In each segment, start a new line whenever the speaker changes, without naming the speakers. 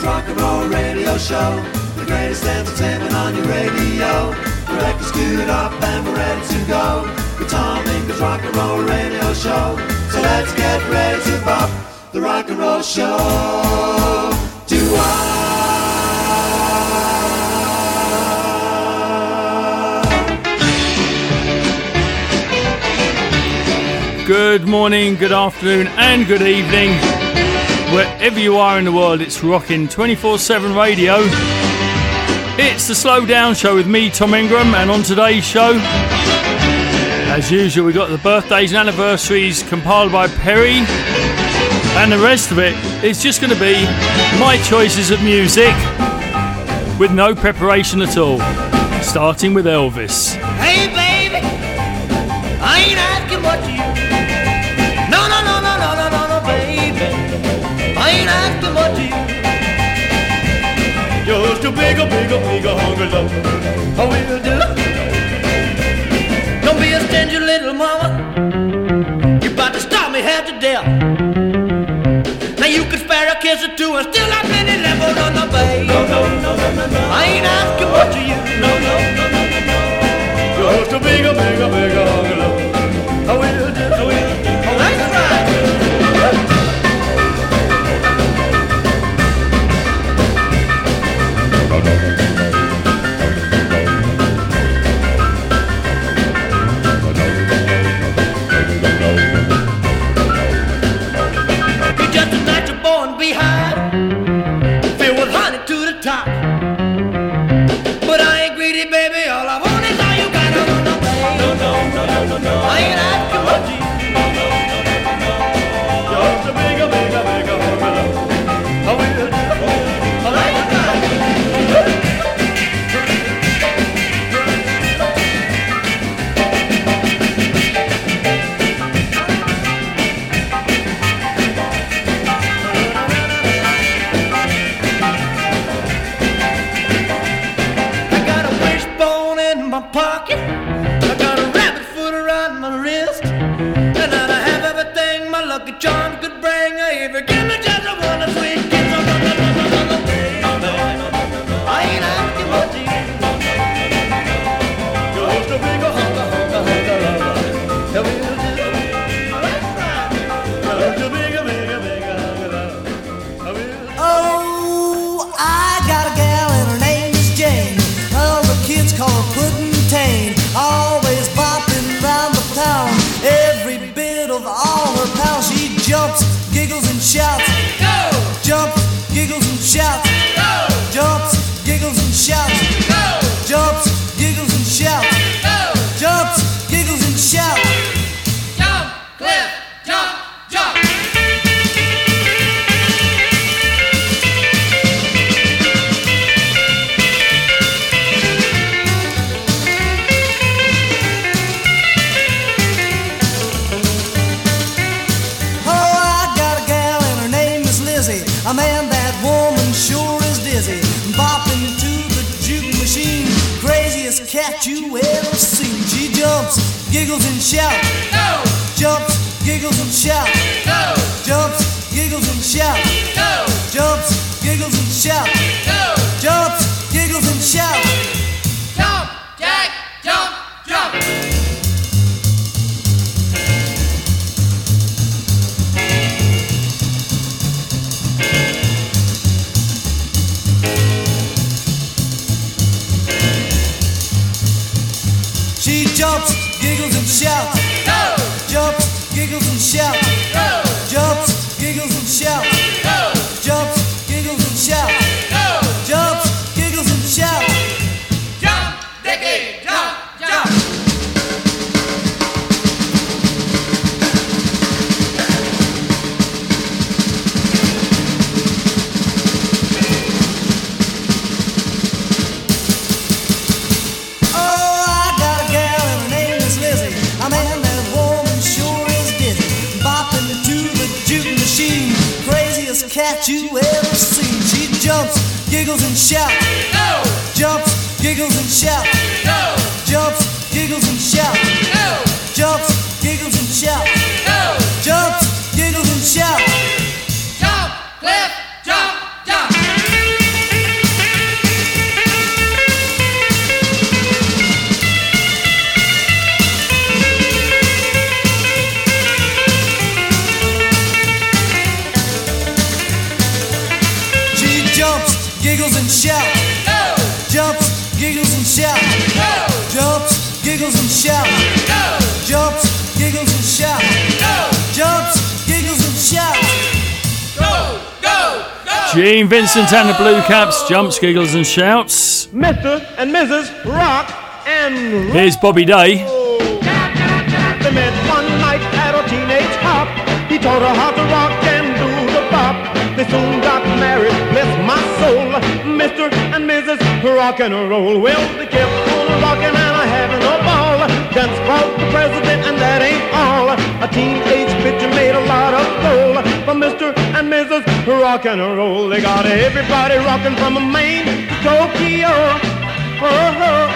Frankie's Rock and Roll Radio Show. The greatest entertainment on your radio. We're record screwed up and we're ready to go. With Tom Ingram's Rock and Roll Radio Show. So let's get ready to pop the Rock and Roll Show. Do I?
Good morning, good afternoon, and good evening. Wherever you are in the world, it's rocking 24 7 radio. It's the Slow Down Show with me, Tom Ingram, and on today's show, as usual, we got the birthdays and anniversaries compiled by Perry, and the rest of it is just going to be my choices of music with no preparation at all, starting with Elvis.
ain't asking much of here. Just a bigger, bigger, bigger hungry lover. I will do. Don't be a stingy little mama. You about to stop me half to death. Now you could spare a kiss or two and still have many levels on the bay. No, no, no, no, no, no. I ain't asking much of you. No, no, no, no, no, no. Just a bigger, bigger, bigger
hungry Vincent and the Blue Caps jumps, giggles, and shouts.
Mr. and Mrs. Rock and Roll.
Here's Bobby Day.
They met one night at a teenage hop. He taught her how to rock and do the bop. They soon got married, bless my soul. Mr. and Mrs. Rock and Roll. Well, they kept on rocking and having a ball. Dance for the president, and that ain't all. A teenage picture made a lot of gold. For Mr. and Mrs. Rock and Roll. They got everybody rocking from Maine to Tokyo. Oh.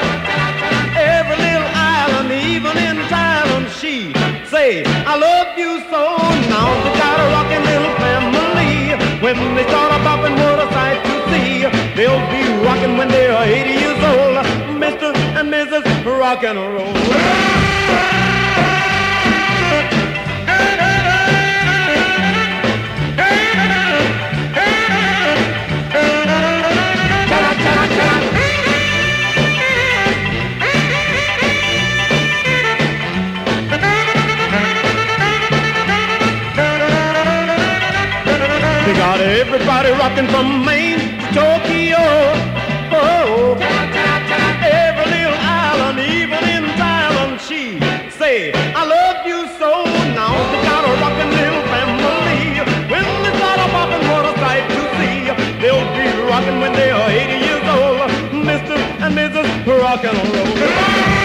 Every little island, even in Thailand, she say, I love you so. Now they got a rockin' little family. When they start a bopping, what a sight to see. They'll be rockin' when they are 80 years old. Mr. and Mrs. Rock and Roll. Everybody rocking from Maine to Tokyo. Oh, every little island, even in Thailand, she say, I love you so. Now they got a rocking little family. When they start a popping, what a sight to see. They'll be rocking when they are 80 years old. Mr. and Mrs. Rock and Roll.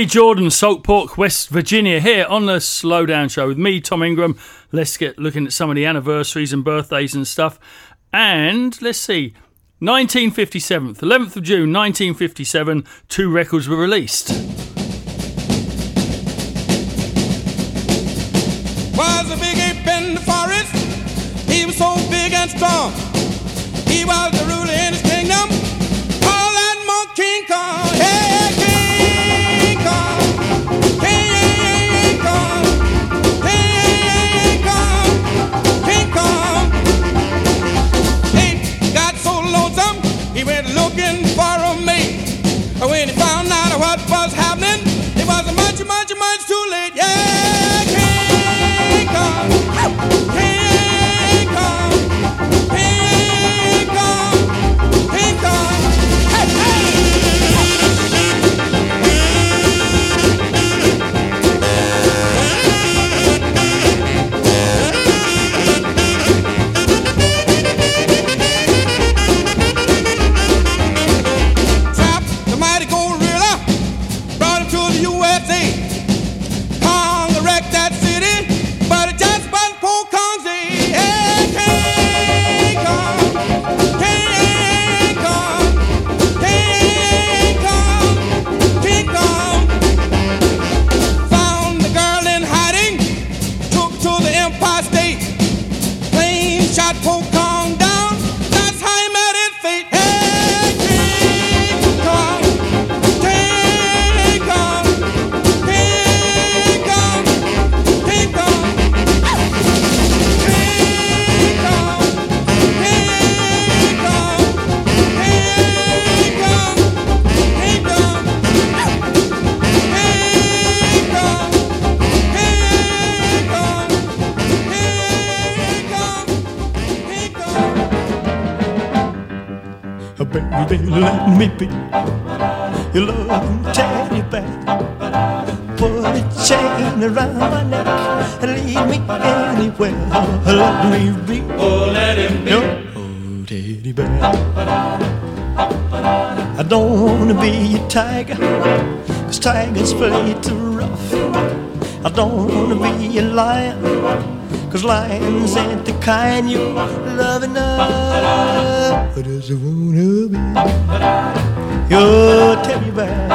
Louis Jordan, Salt Pork, West Virginia,
here on the Slowdown Show with me, Tom Ingram. Let's get looking at some of the anniversaries and birthdays and stuff. And let's see, 1957, 11th of June 1957, two records were released.
Was a big ape in the forest Kong. He was the
me be your loving teddy bear. Put a chain around my neck and lead me anywhere. Let me be. Oh, let him be. Your teddy bear. I don't wanna be a tiger, cause tigers play too rough. I don't wanna be a lion, cause lions ain't the kind you love enough. I just wanna be your teddy bear.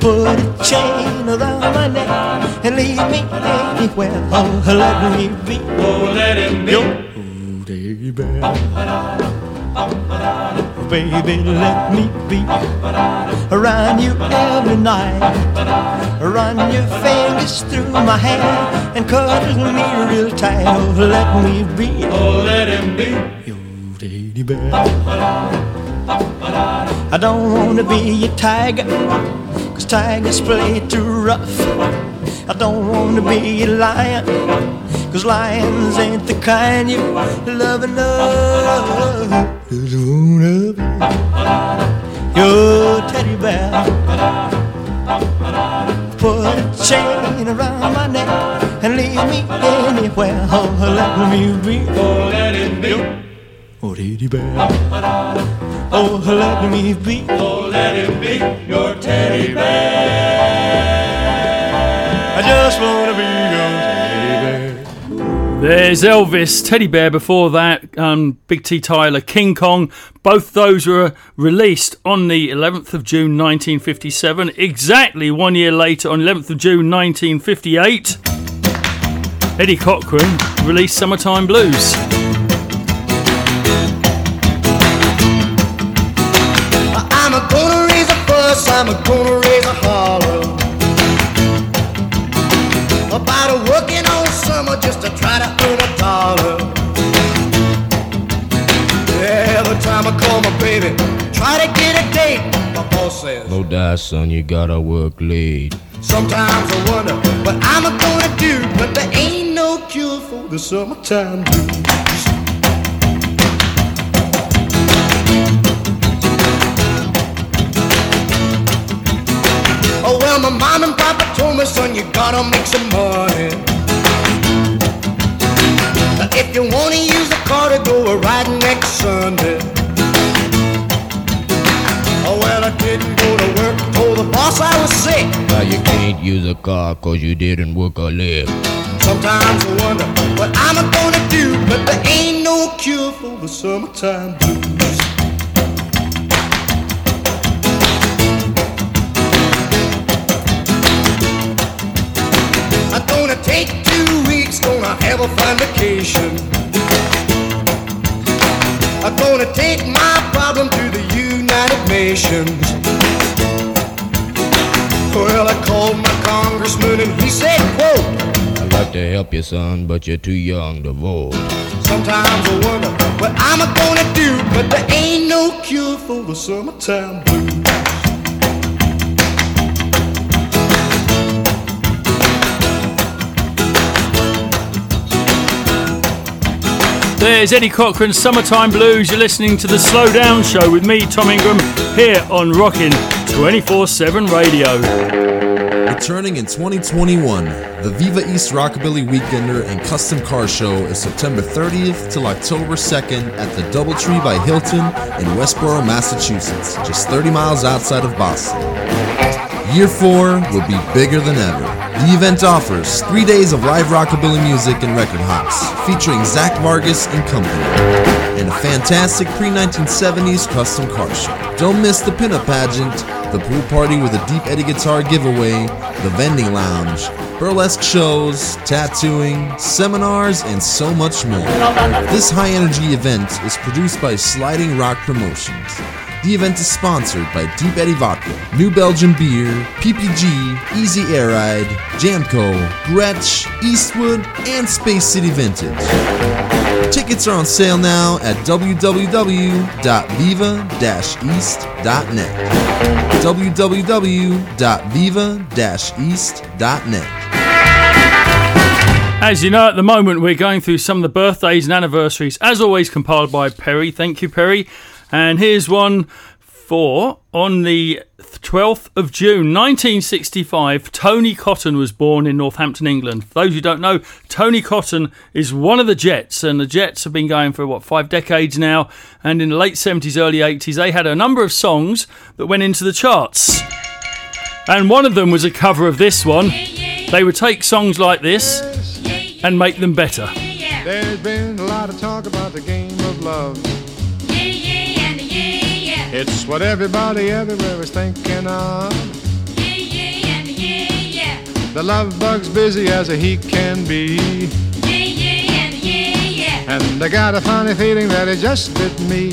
Put a chain around my neck and lead me anywhere. Oh, let me be. Oh, let him be. Your teddy bear. Baby, let me be around you every night. Run your fingers through my hair and cuddle me real tight. Oh, let me be. Oh, let him be bear. I don't wanna be a tiger, cause tigers play too rough. I don't wanna be a lion, cause lions ain't the kind you love enough. Just wanna be your teddy bear. Put a chain around my neck and leave me anywhere. Oh, let me be. Oh, let it be. Oh, teddy bear. Oh, let me be. Oh, let him be your teddy bear. I just wanna be your teddy bear.
There's Elvis, Teddy Bear before that, um, Big T Tyler, King Kong. Both those were released on the 11th of June 1957. Exactly one year later, on 11th of June 1958, Eddie Cochran released Summertime Blues.
I'm a gonna raise a holler. About a working all summer just to try to earn a dollar. Every time I call my baby, try to get a date. My boss says,
No die, son, you gotta work late.
sometimes I wonder what I'm gonna do But there ain't no cure for the summertime blues Oh well, my mom and papa told me, son, you gotta make some money. If you wanna use a car to go a riding next Sunday. Oh well, I didn't go to work. Told the boss I was sick.
Now you can't use a car cause you didn't work a leg.
Sometimes I wonder what I'm gonna do, but there ain't no cure for the summertime blues. never find vacation. I'm gonna take my problem to the United Nations. Well, I called my congressman and he said, quote,
I'd like to help you, son, but you're too young to vote.
Sometimes I wonder what I'm gonna do, but there ain't no cure for the summertime blues.
There's Eddie Cochran's Summertime Blues. You're listening to the Slow Down Show with me, Tom Ingram, here on Rockin' 24 7 Radio.
Returning in 2021, the Viva East Rockabilly Weekender and Custom Car Show is September 30th till October 2nd at the Doubletree by Hilton in Westboro, Massachusetts, just 30 miles outside of Boston. Year 4 will be bigger than ever. The event offers three days of live rockabilly music and record hops, featuring Zach Vargas and company, and a fantastic pre 1970s custom car show. Don't miss the pinup pageant, the pool party with a Deep Eddy guitar giveaway, the vending lounge, burlesque shows, tattooing, seminars, and so much more. This high energy event is produced by Sliding Rock Promotions. The event is sponsored by Deep Eddy Vodka, New Belgium Beer, PPG, Easy Air Ride, Jamco, Gretsch, Eastwood, and Space City Vintage. Tickets are on sale now at www.viva-east.net. www.viva-east.net.
As you know, at the moment, we're going through some of the birthdays and anniversaries, as always, compiled by Perry. Thank you, Perry. And here's one for on the 12th of June 1965, Tony Cotton was born in Northampton, England. For those who don't know, Tony Cotton is one of the Jets, and the Jets have been going for what five decades now. And in the late 70s, early 80s, they had a number of songs that went into the charts. And one of them was a cover of this one. They would take songs like this and make them better.
There's been a lot of talk about the game of love. It's what everybody everywhere is thinking of. Yeah, yeah, yeah, yeah, yeah. The love bug's busy as a he can be. And yay yeah And I got a funny feeling that it just bit me.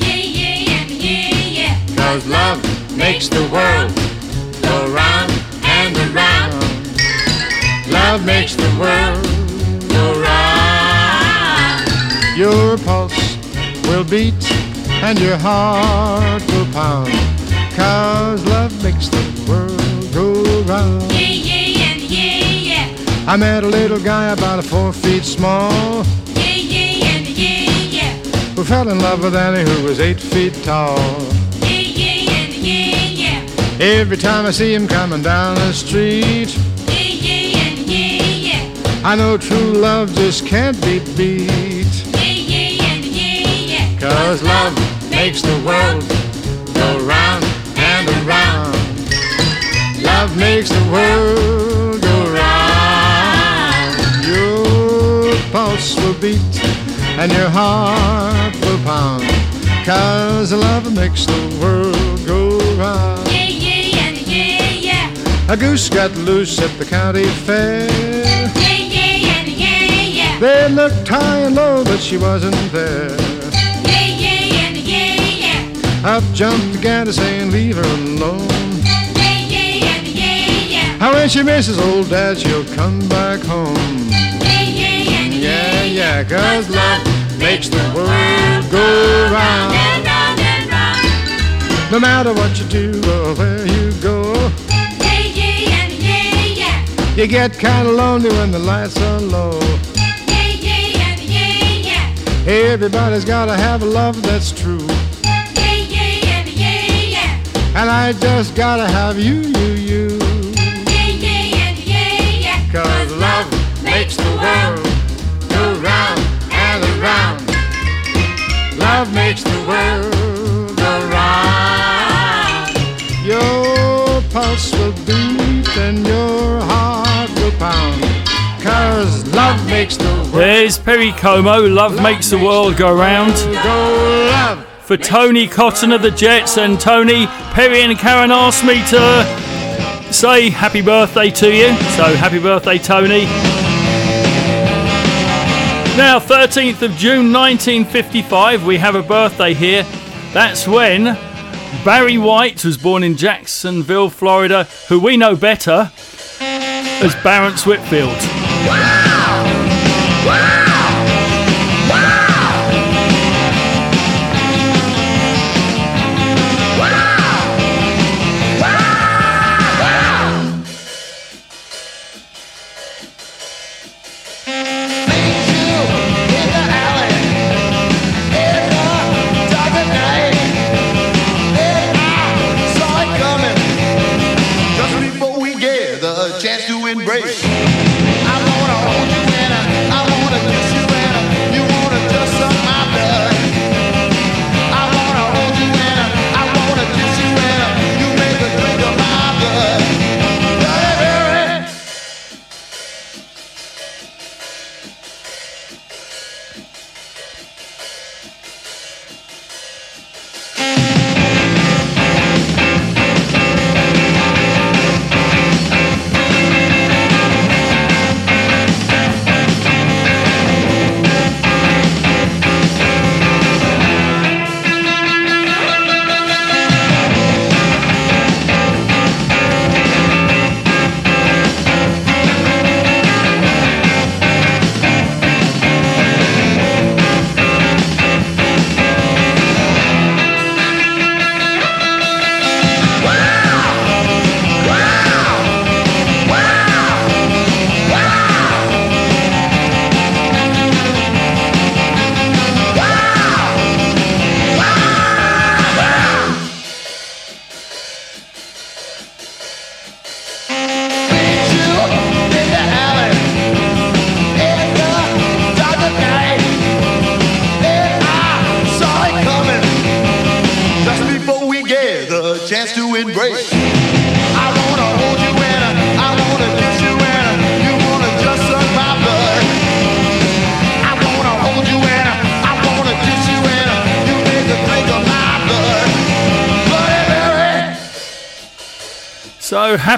Yeah yeah and yeah Cause love makes the world go round and around. Love makes the world go round. Your pulse will beat and your heart will pound. Cause love makes the world go round. Yeah, yeah, yeah, yeah, yeah. I met a little guy about four feet small Yeah, yeah, yeah, yeah, yeah. who fell in love with Annie who was eight feet tall. Yeah, yeah, yeah, yeah, yeah. Every time I see him coming down the street, I know true love just can't be beat. Cause love makes the world go round and around. Love makes the world go round. Your pulse will beat and your heart will pound. Cause love makes the world go round. A goose got loose at the county fair. Yeah, yeah, yeah, yeah, yeah. They looked high and low, but she wasn't there. Up jumped the gander saying, leave her alone. Yeah, yeah, yeah, yeah. How when she misses old dad, she'll come back home. Yeah, yeah, yeah, yeah cause love makes the world go round. And round and round. No matter what you do or where you go, you get kinda lonely when the lights are low. Everybody's gotta have a love that's true. And I just gotta have you, you, you. Yeah, yeah, and yeah, Cause love makes the world go round and around. Love makes the world go round. Your pulse will beat and your heart will pound. Cause love makes the world go.
There's Perry Como, Love Makes the World Go Round.
go love.
For Tony Cotton of the Jets and Tony, Perry and Karen asked me to say happy birthday to you. So happy birthday, Tony. Now, 13th of June 1955, we have a birthday here. That's when Barry White was born in Jacksonville, Florida, who we know better as Barrence Whitfield.
Saw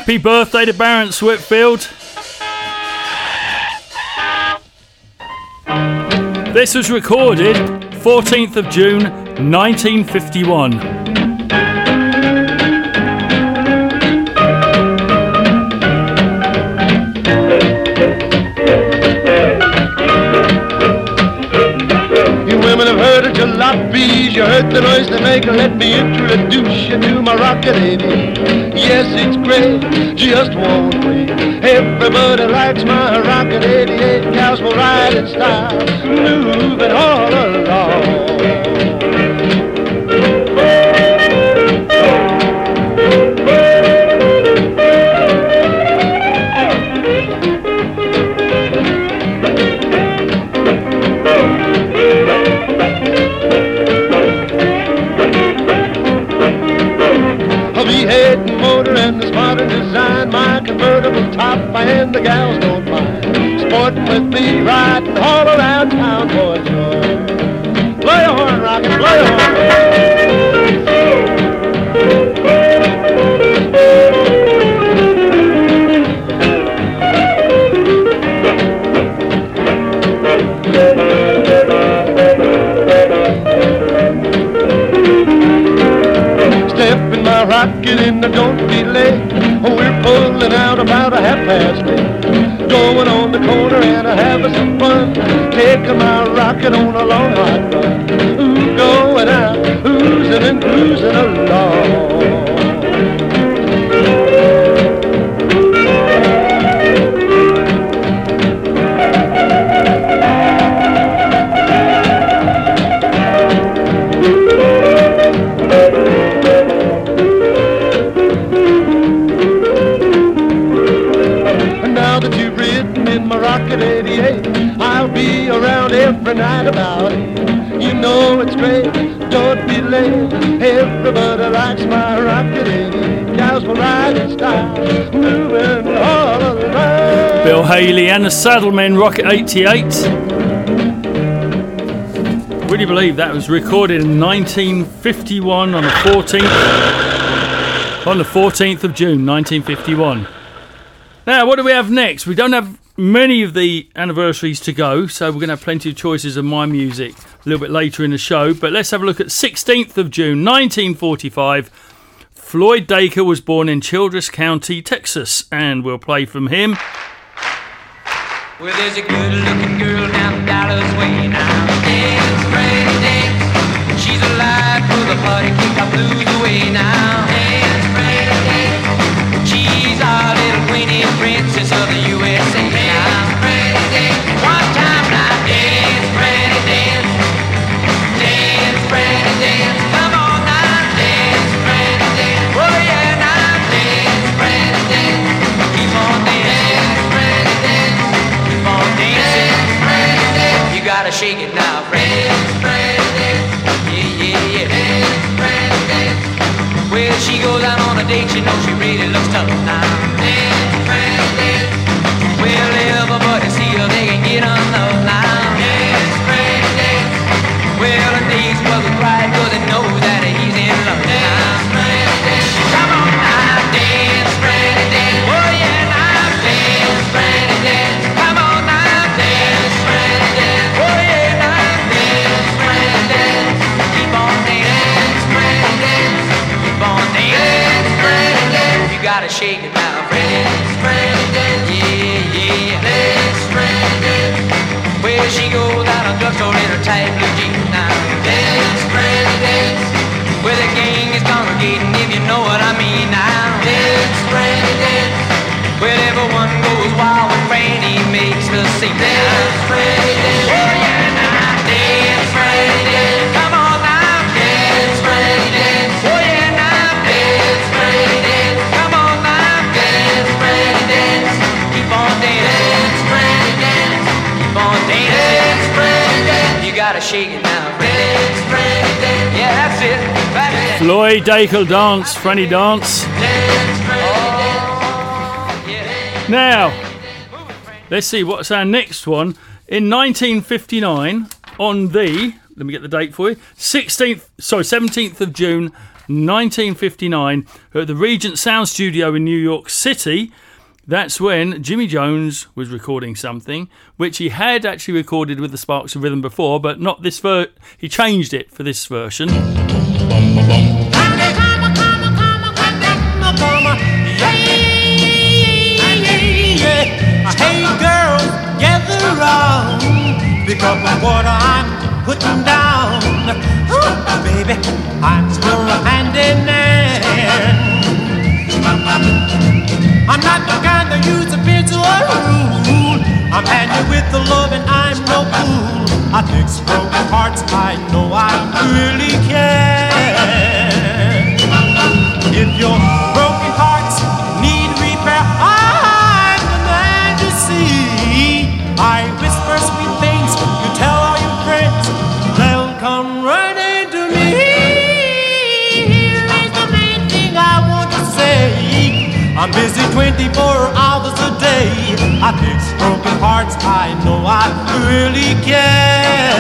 happy birthday to Barrence Whitfield. This was recorded 14th of June 1951.
You heard the noise they make. Let me introduce you to my rocket lady. Yes, it's great, just one way. Everybody likes my rocket 88. Cows will ride in style, moving all along. Convertible top and the gals don't mind. Sporting with me, riding all around town for joy. Play a horn, Rocket, play a horn. Step in my rocket and I don't be late. We're pulling out about a half past eight. Going on the corner and a having some fun. Taking my rocket on a long hot run. Ooh, going out, oozing and cruising along. Every night about eight. You know it's great, don't be late. Everybody likes my rocket 88. Gals will ride in style, moving all around.
Bill Haley and the Saddlemen Rocket 88. Would you believe that was recorded in 1951 on the 14th on the 14th of June 1951. Now, what do we have next? We don't have many of the anniversaries to go, so we're going to have plenty of choices of my music a little bit later in the show. But let's have a look at 16th of June 1945. Floyd Dakil was born in Childress County, Texas, and we'll play from him.
Well, there's a good looking girl down Dallas way now. Dance, Freddie, dance. She's alive for the party, kick our blues away now. Date, you know she really looks tough now. Dance, Freddie, dance. Well, everybody see her, they can get on the line. Shake now, Freddie, That's it.
Dance, Franny dance. Now, let's see what's our next one. In 1959, on the let me get the date for you. 16th, sorry, 17th of June, 1959, at the Regent Sound Studio in New York City. That's when Jimmy Jones was recording something, which he had actually recorded with the Sparks of Rhythm before, but not this ver. He changed it for this version.
Because I'm putting down. Baby, I'm still hand. I'm not the kind that use a or rule. I'm handy with the love and I'm no fool. I fix broken hearts, I know I really can. Busy 24 hours a day. I fix broken hearts, I know I really care.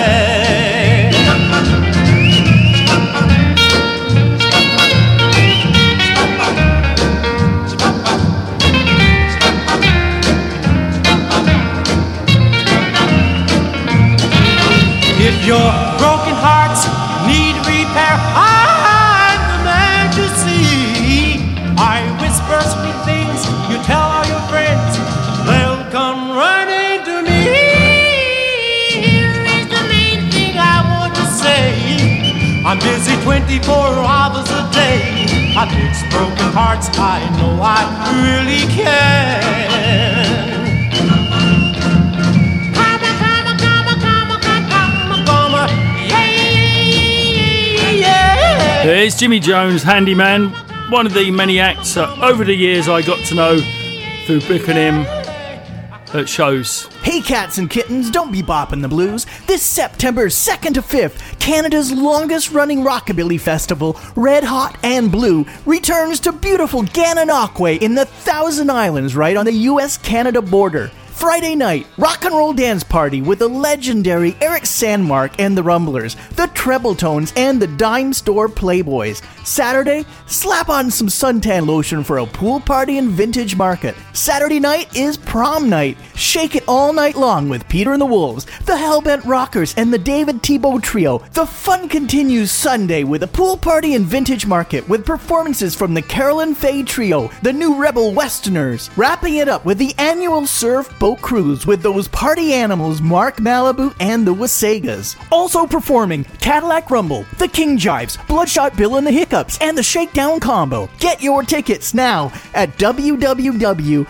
If your busy 24 hours a day. I fix broken hearts, I know I really can.
There's Jimmy Jones, handyman, one of the many acts uh, over the years I got to know through booking him at shows.
Hey cats and kittens, don't be bopping the blues. This September 2nd to 5th, Canada's longest running rockabilly festival, Red Hot and Blue, returns to beautiful Gananoque in the Thousand Islands right on the US Canada border.
Friday night, rock and roll dance party with the legendary Eric Sandmark and the Rumblers, the Treble Tones, and the Dime Store Playboys. Saturday, slap on some suntan lotion for a pool party and vintage market. Saturday night is prom night. Shake it all night long with Peter and the Wolves, the Hellbent Rockers, and the David Tebow Trio. The fun continues Sunday with a pool party and vintage market with performances from the Carolyn Faye Trio, the New Rebel Westerners. Wrapping it up with the annual surf cruise with those party animals Mark Malibu and the Wasagas. Also performing Cadillac Rumble, the King Jives, Bloodshot Bill and the Hiccups, and the Shakedown Combo. Get your tickets now at www.rhbweekend.ca.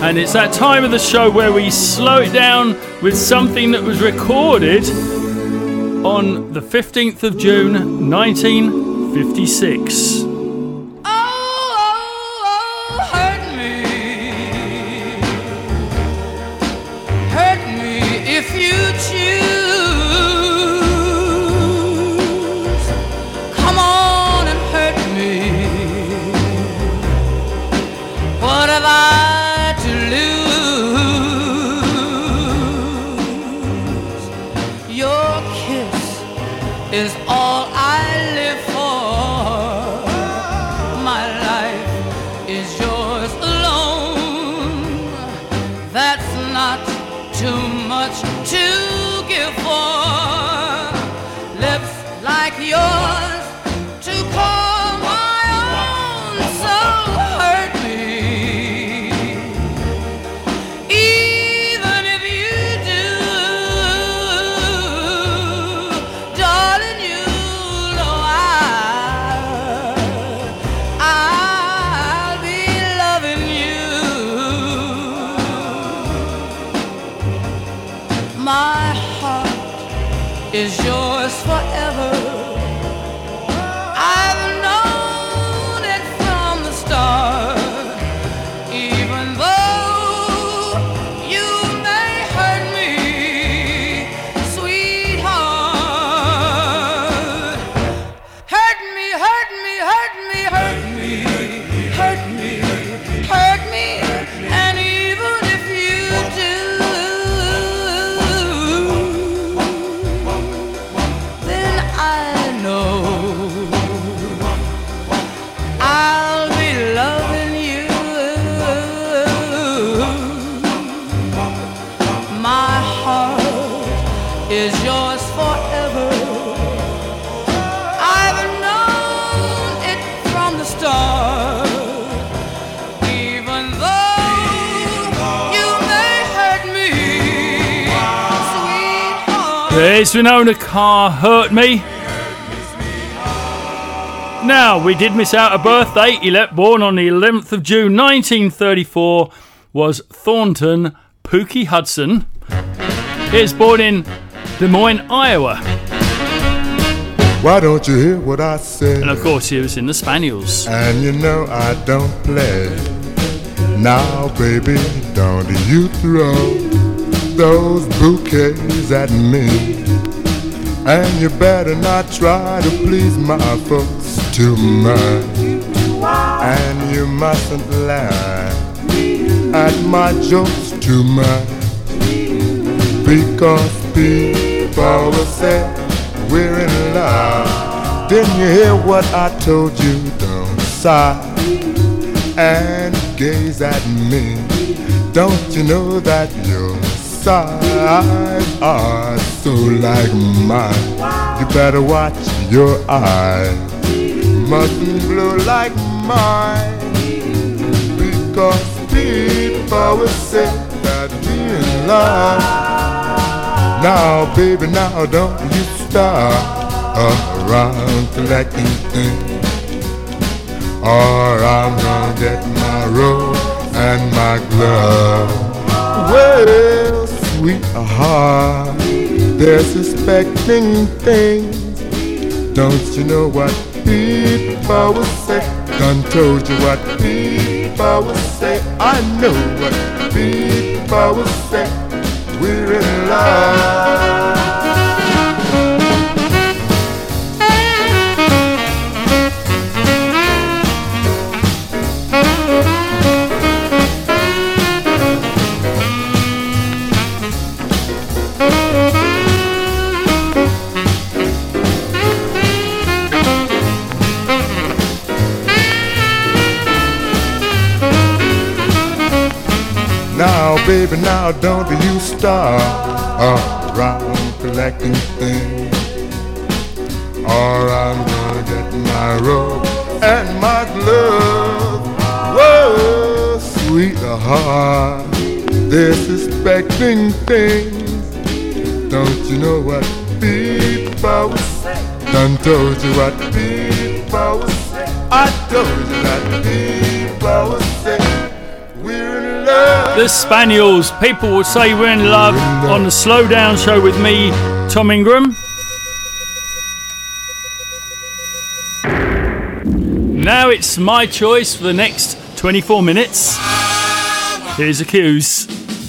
And
it's that time of the show where we slow it down with something that was recorded on the 15th of June 1956. There's Wynona Carr hurt me. Now, we did miss out a birthday. He let born on the 11th of June 1934 was Thornton Pookie Hudson. He was born in Des Moines, Iowa.
Why don't you hear what I say?
And of course, he was in the Spaniels.
And you know I don't play. Now, baby, don't you throw those bouquets at me. And you better not try to please my folks too much. And you mustn't laugh at my jokes too much. Because people will say we're in love. Didn't you hear what I told you? Don't sigh and gaze at me. Don't you know that your sighs are so like mine? You better watch your eyes. Mustn't blow like mine. Because people will say that we in love. Now, baby, now don't you start around collecting things. Or I'm gonna get my robe and my glove. Well, sweetheart, they're suspecting things. Don't you know what people will say? Done told you what people will say. I know what people will say. We're in love. Baby, now don't you start around collecting things. Or I'm gonna get my robe and my glove. Whoa, sweetheart, they're suspecting things. Don't you know what people say? Done told you what people say. I told you that people say.
The Spaniels. People will say we're in love on the Slow Down Show with me, Tom Ingram. Now it's my choice for the next 24 minutes. Here's the cues.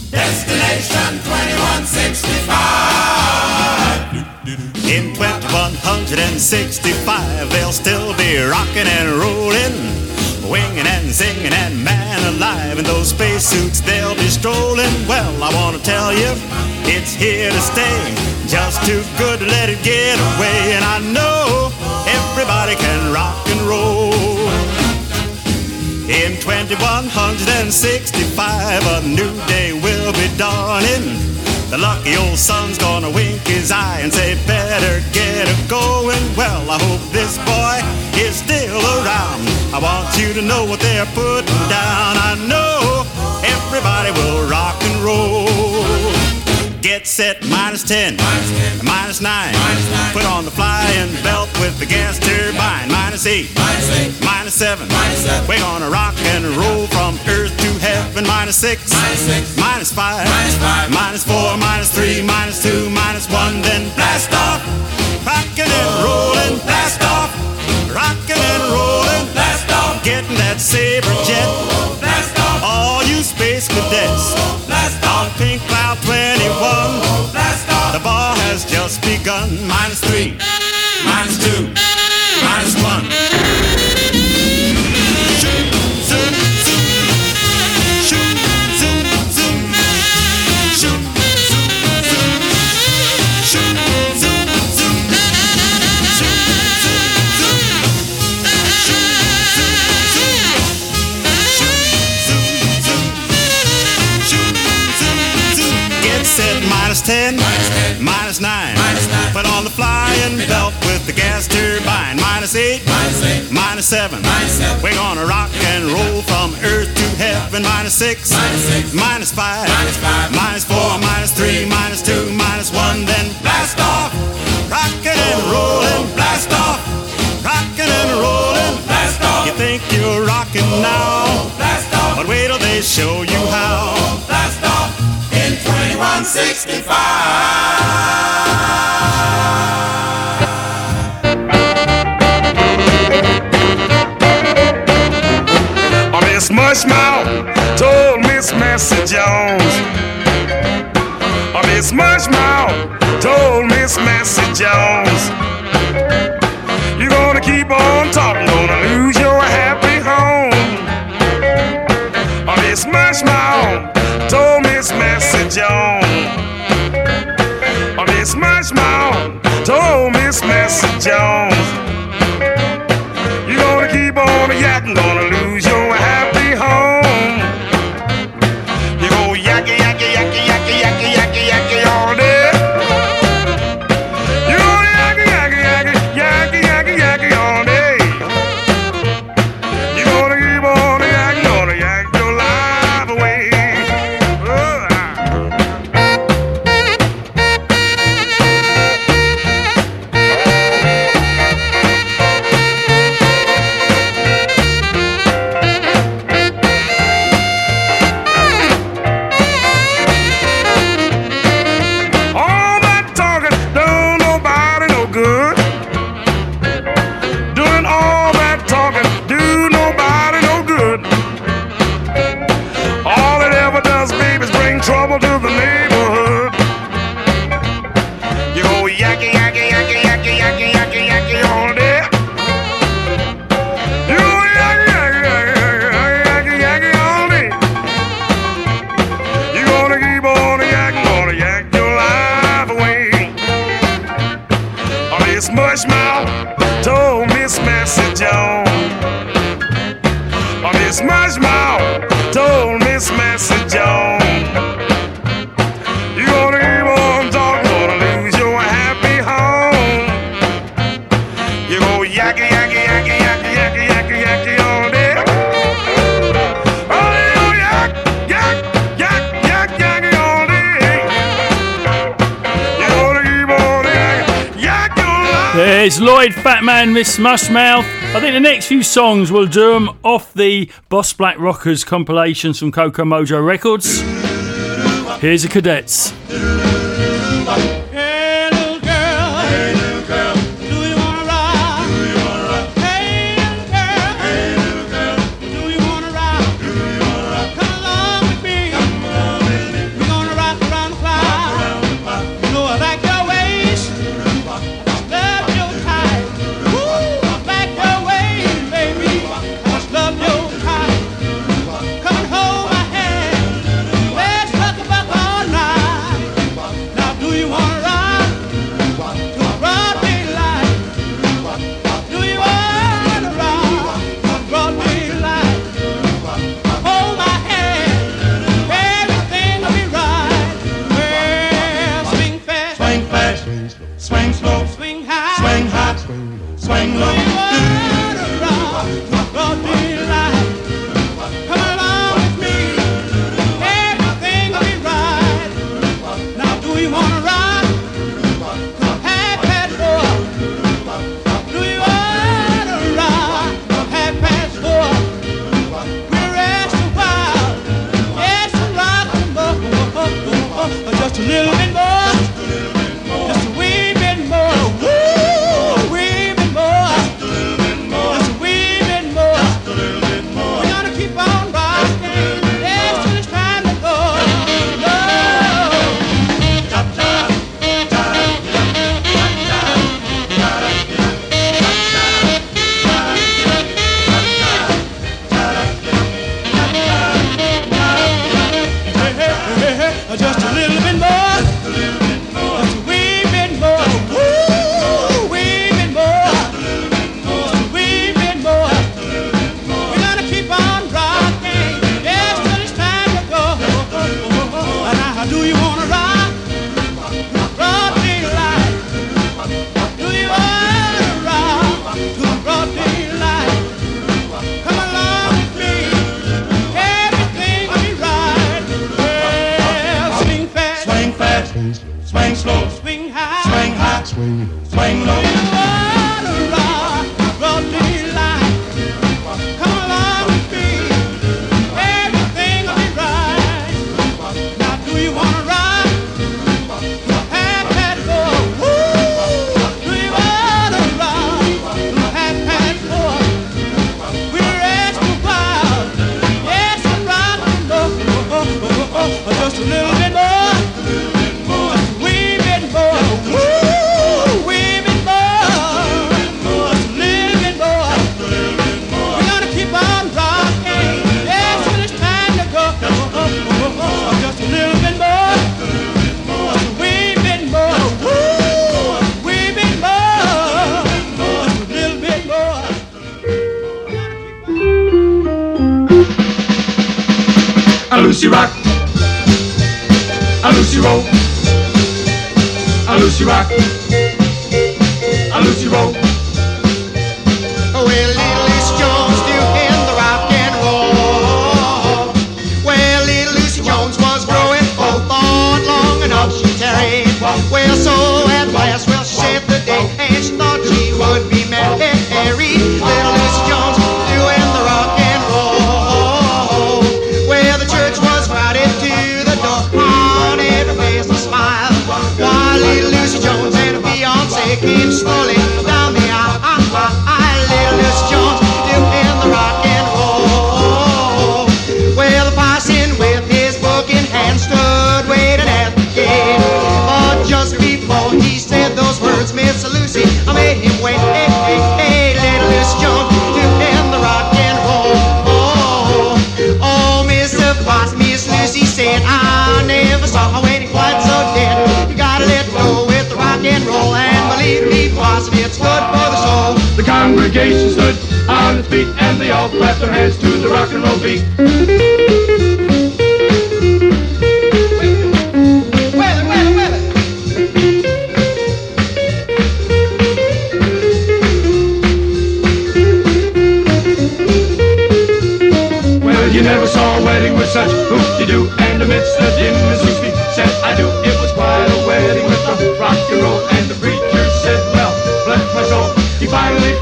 Destination 2165. In 2165, they'll still be rocking and rolling, winging and singing and man alive. In those spacesuits, they'll be strolling. Well, I want to tell you, it's here to stay. Just too good to let it get away. And I know everybody can rock and roll. In 2165, a new day will be dawning. The lucky old sun's gonna wink his eye and say, Better get it going. Well, I hope this boy is still around. I want you to know what they're putting down. I know everybody will rock and roll. Get set, minus 10, minus 9. Put on the flying belt with the gas turbine, minus 8, minus 7. We're gonna rock and roll from earth to heaven, minus 6, minus 5, minus 4, minus 3, minus 2, minus 1. Then blast off, rocking and rolling, blast off, rocking and rolling, blast off. Getting that saber jet, blast off. All you space cadets, off. Pink Cloud 21, blast off. The ball has just begun. Minus 3, minus 2, minus 10, minus 9. Put on the flying belt with the gas turbine. Minus 8, minus 7. We're gonna rock and roll from earth to heaven. Minus 6, minus 5, minus 4, minus 3, minus 2, minus 1. Then blast off, rocking and rolling, blast off, rocking and rolling, blast off. You think you're rocking now? Blast off. But wait till they show you 2165.
Oh, Miss Mushmouth told Miss Massey Jones. Miss Mushmouth told Miss Massey Jones. You're gonna keep on talking, gonna lose your happy home. Miss Mushmouth told Miss Massey Jones. Miss Mushmouth told Miss Massey Jones. You're gonna keep on yakking, gonna Floyd, Fat Man, Miss Mushmouth.
I think the next few songs will do them off the Boss Black Rockers compilations from Koko-Mojo Records. Here's the cadets.
Swing slow, swing high, swing high, swing low, swing low. Swing low.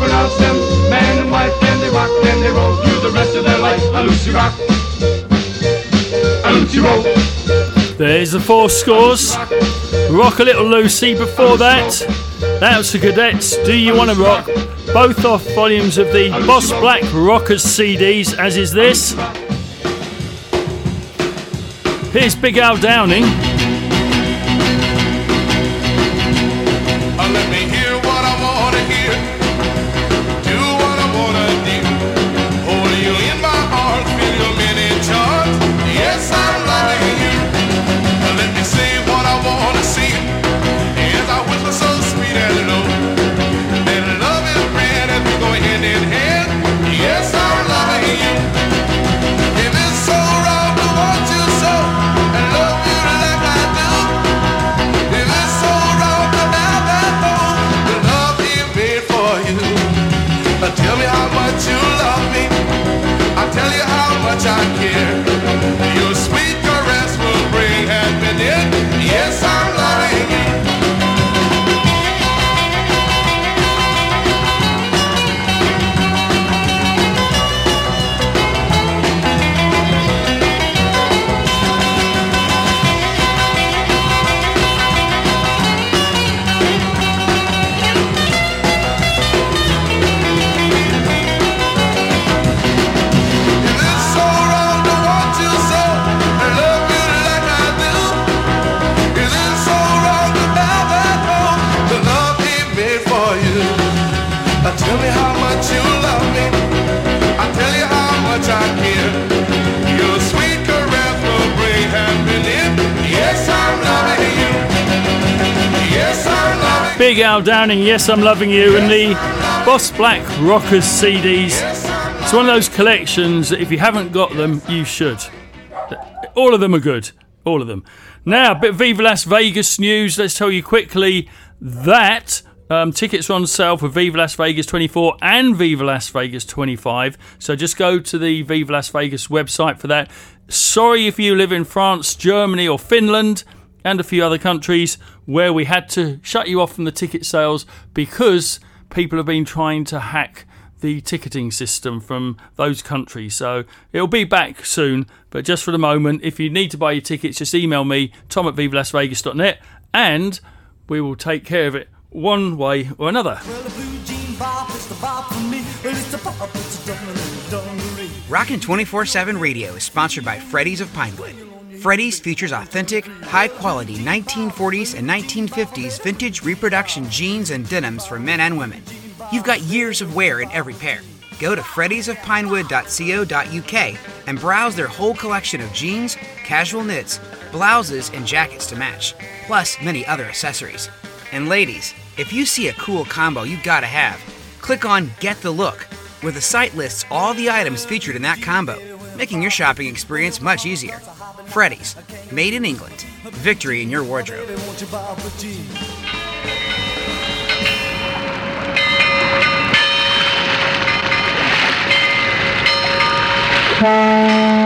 Pronounce them man and wife, and they rock and they roll through the rest of their life. A Lucy rock, a Lucy roll.
There's the four scores. Rock a Little Lucy before that. That was the Cadets. Do You Want to Rock? Both off volumes of the Boss Black Rockers CDs, as is this. Here's Big Al Downing.
Much I care. Your sweet loving
Big Al Downing, Yes, I'm Loving You, and the Boss Black Rockers CDs. It's one of those collections that if you haven't got them, you should. All of them are good. All of them. Now, a bit of Viva Las Vegas news. Let's tell you quickly that um, tickets are on sale for Viva Las Vegas 24 and Viva Las Vegas 25. So just go to the Viva Las Vegas website for that. Sorry if you live in France, Germany, or Finland and a few other countries where we had to shut you off from the ticket sales because people have been trying to hack the ticketing system from those countries. So it'll be back soon, but just for the moment, if you need to buy your tickets, just email me, tom at vivalasvegas.net, and we will take care of it one way or another.
Rockin' 24 7 Radio is sponsored by Freddy's of Pinewood. Freddy's features authentic, high quality 1940s and 1950s vintage reproduction jeans and denims for men and women. You've got years of wear in every pair. Go to freddy'sofpinewood.co.uk and browse their whole collection of jeans, casual knits, blouses, and jackets to match, plus many other accessories. And ladies, if you see a cool combo you gotta have, click on Get the Look, where the site lists all the items featured in that combo, making your shopping experience much easier. Freddy's, made in England. Victory in your wardrobe.
Old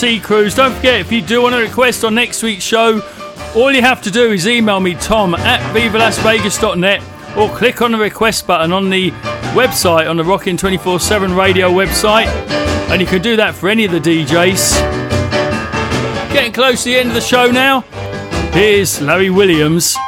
Sea Cruise. Don't
forget, if you do want to request on next week's show, all you have to do is email me tom at vivalasvegas.net or click on the request button on the website, on the Rockin' 24 7 radio website, and you can do that for any of the DJs. Getting close to the end of the show now. Here's Larry Williams.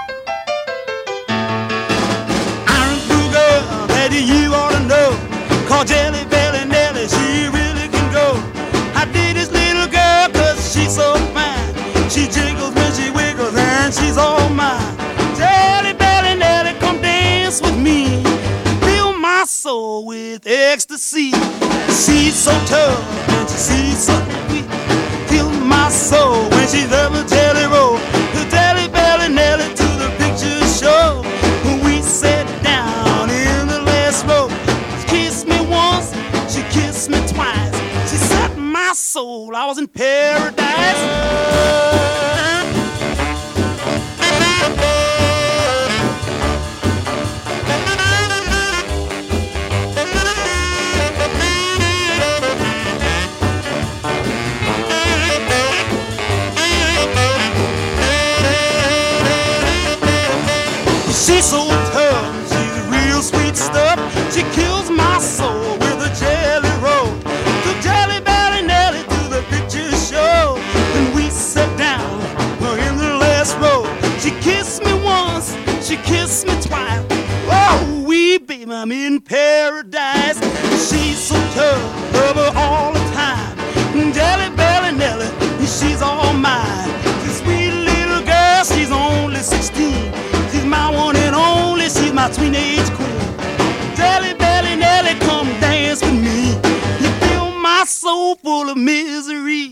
She's so tough, she's real sweet stuff. She kills my soul with a jelly roll. To Jelly Belly Nelly to the picture show. and we sat down in the last row. She kissed me once, she kissed me twice. Oh, we beam, I'm in paradise. She's so tough. my teenage queen. Dally, belly, Nelly, come dance with me. You fill my soul full of misery.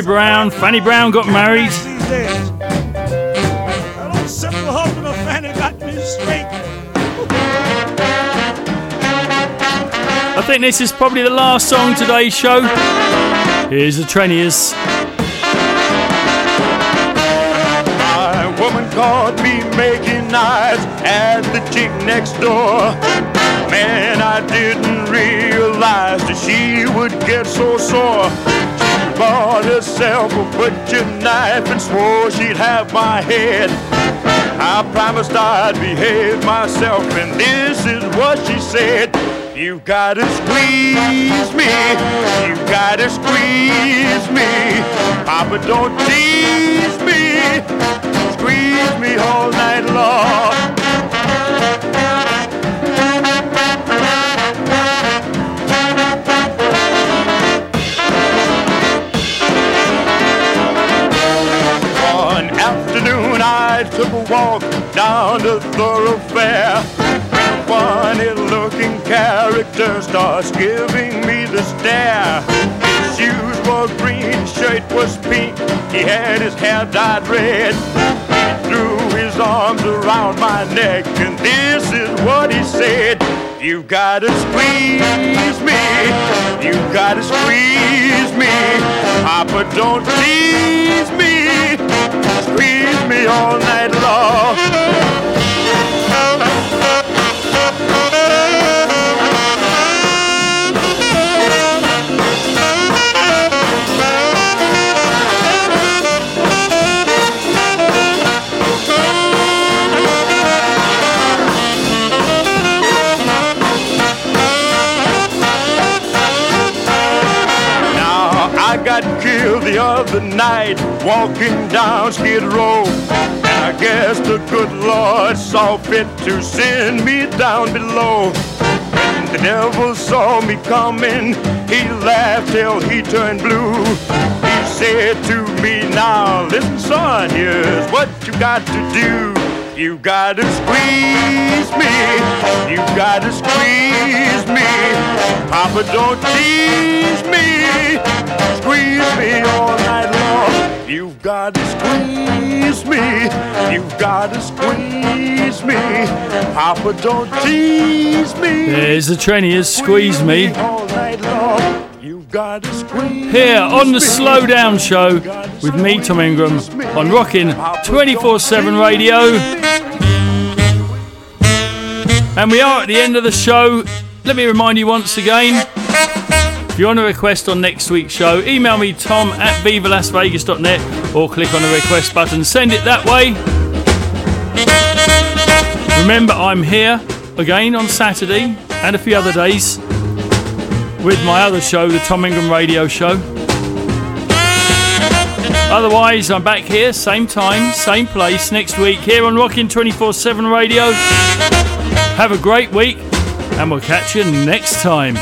Fanny Brown. Fanny Brown got married. I
think this is probably the last song today's show. Here's the Treniers.
My woman caught me making eyes at the chick next door. Man, I didn't realize that she would get so sore. Bought herself a butcher knife and swore she'd have my head. I promised I'd behave myself, and this is what she said. You gotta squeeze me, you gotta squeeze me. Papa, don't tease me, squeeze me all night long. Afternoon I took a walk down the thoroughfare. A funny looking character starts giving me the stare. His shoes were green, shirt was pink, he had his hair dyed red. He threw his arms around my neck, and this is what he said. You gotta squeeze me, you gotta squeeze me. Papa, don't tease me, squeeze me all night long. Night walking down Skid Row. And I guess the good Lord saw fit to send me down below. When the devil saw me coming, he laughed till he turned blue. He said to me, Now listen, son, here's what you got to do. You gotta squeeze me, you gotta squeeze me. Papa, don't tease me, squeeze me all night long. You've gotta squeeze me, you've gotta squeeze me. Papa, don't tease me.
There's the Treniers, Squeeze Me.
all night long. You've gotta squeeze
Here on the Slowdown Show with me, Tom Ingram, on Rockin' 24 7 radio. And we are at the end of the show. Let me remind you once again if you want a request on next week's show, email me tom at vivalasvegas.net or click on the request button. Send it that way. Remember, I'm here again on Saturday and a few other days with my other show, the Tom Ingram Radio Show. Otherwise, I'm back here, same time, same place, next week, here on Rockin' 24 7 Radio. Have a great week, and we'll catch you next time.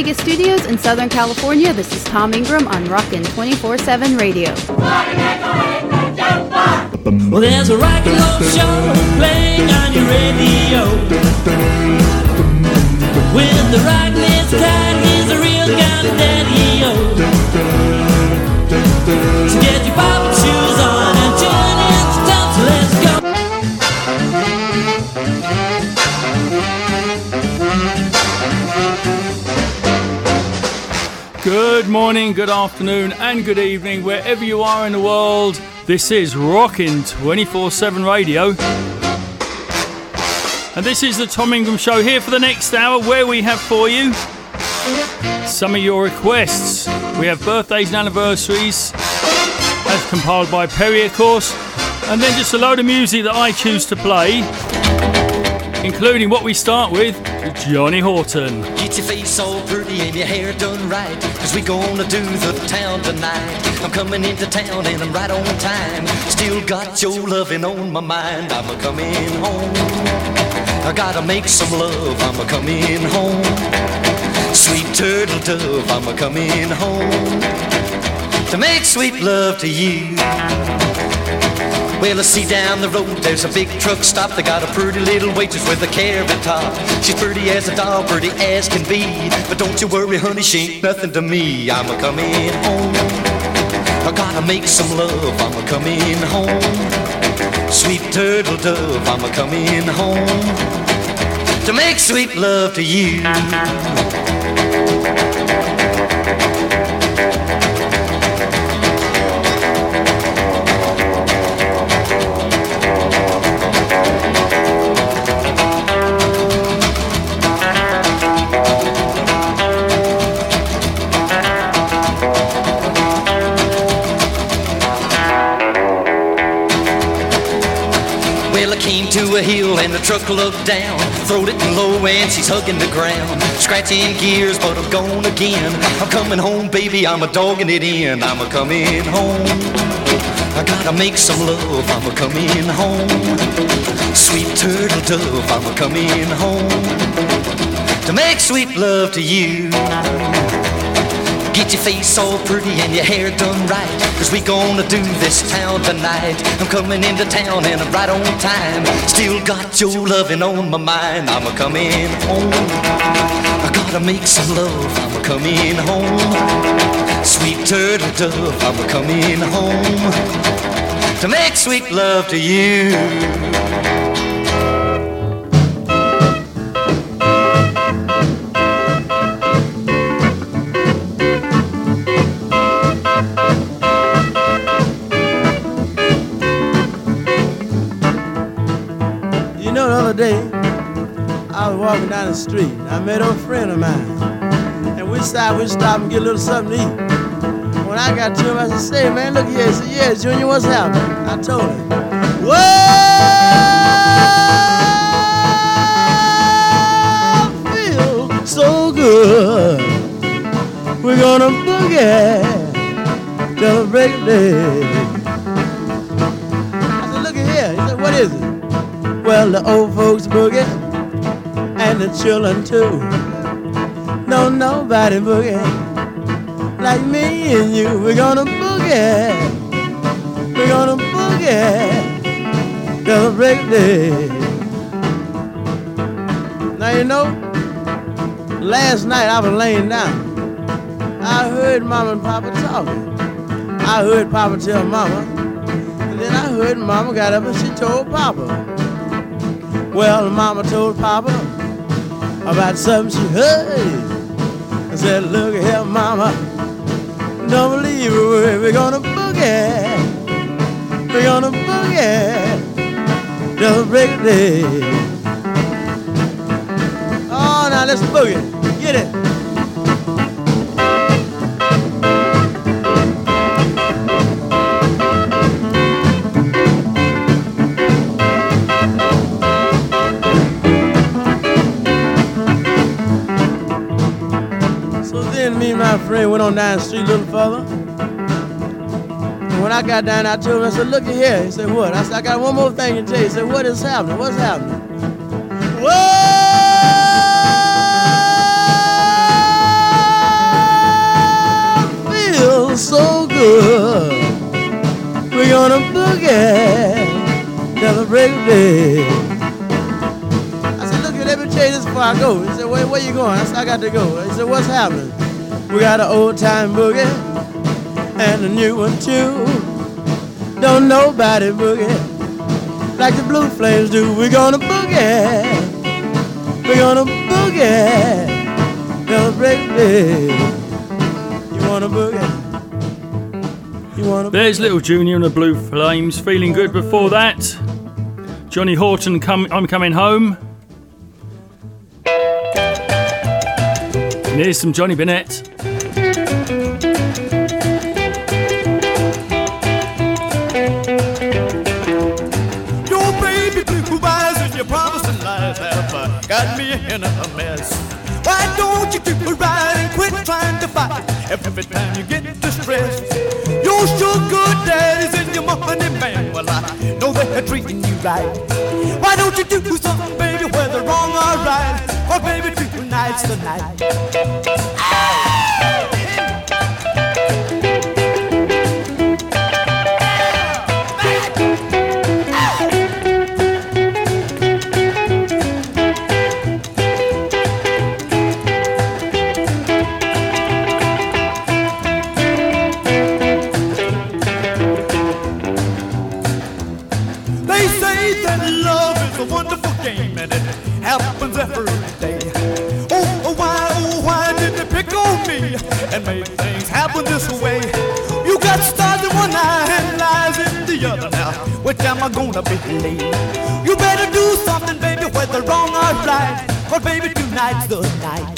Vegas studios in Southern California, this is Tom Ingram on Rockin' 24 7 Radio.
Well, there's a rock and roll show playing on your radio. With the rock this time, he's a real gun daddy, yo. So get your pop
morning, good afternoon, and good evening, wherever you are in the world. This is Rockin' 24 7 Radio. And this is the Tom Ingram Show here for the next hour, where we have for you some of your requests. We have birthdays and anniversaries, as compiled by Perry, of course, and then just a load of music that I choose to play, including what we start with Johnny Horton.
Get your face all pretty and your hair done right. Cause we gonna do the town tonight. I'm coming into town and I'm right on time. Still got your loving on my mind. I'm a coming home. I gotta make some love. I'm a coming home. Sweet turtle dove. I'm a coming home. To make sweet love to you. Well, I see down the road, there's a big truck stop. They got a pretty little waitress with a carrot top. She's pretty as a doll, pretty as can be. But don't you worry, honey, she ain't nothing to me. I'm a coming home. I gotta make some love. I'm a coming home. Sweet turtle dove. I'm a coming home to make sweet love to you. Hill and the truck looked down. Throwed it low and she's hugging the ground. Scratching gears, but I'm gone again. I'm coming home, baby, I'm a dogging it in. I'm a coming home. I gotta make some love, I'm a coming home. Sweet turtle dove, I'm a coming home. To make sweet love to you. Get your face all pretty and your hair done right. Cause we gonna do this town tonight. I'm coming into town and I'm right on time. Still got your loving on my mind. I'm a coming home. I gotta make some love. I'm a coming home. Sweet turtle dove. I'm a coming home. To make sweet love to you.
You walking down the street. I met a friend of mine. And we stopped, we stopped and get a little something to eat. When I got to him, I said, say, man, look here. He said, yeah, Junior, what's happening? I told him. Well, feel so good. We're gonna boogie till the break of day. I said, look at here. He said, what is it? Well, the old folks boogie and the children too. No, nobody boogie like me and you. We're gonna boogie. We're gonna boogie till the break day. Now you know, last night I was laying down. I heard Mama and Papa talking. I heard Papa tell Mama, and then I heard Mama got up and she told Papa. Well, Mama told Papa about something she heard. I said, look here, Mama, don't believe word. We're gonna boogie. We're gonna boogie the break of day. Oh, now let's boogie. Get it. On down the street little further. And when I got down, I told him, I said, look at here. He said, what? I said, I got one more thing to tell you. He said, what is happening? What's happening? Whoa! So good. We're gonna boogie till the break of day. I said, look, let me tell you this before I go. He said, where, where you going? I said, I got to go. He said, what's happening? We got an old time boogie and a new one too. Don't nobody boogie like the Blue Flames do. We're gonna boogie. We're gonna boogie the break day. You wanna boogie? You wanna
There's Little Junior and the Blue Flames feeling good before that. Johnny Horton, come, I'm coming home. And here's some Johnny Burnette.
Your baby blue eyes and your promising lies have got me in a mess. Why don't you and quit trying to fight every time you get distressed? Your sugar and your money man, well I know they're treating you right. Why don't you do something, baby, whether wrong or right? Or baby, tonight's the night. They Which am I gonna be late. You better do something, baby, whether wrong or right. But baby, tonight's the night.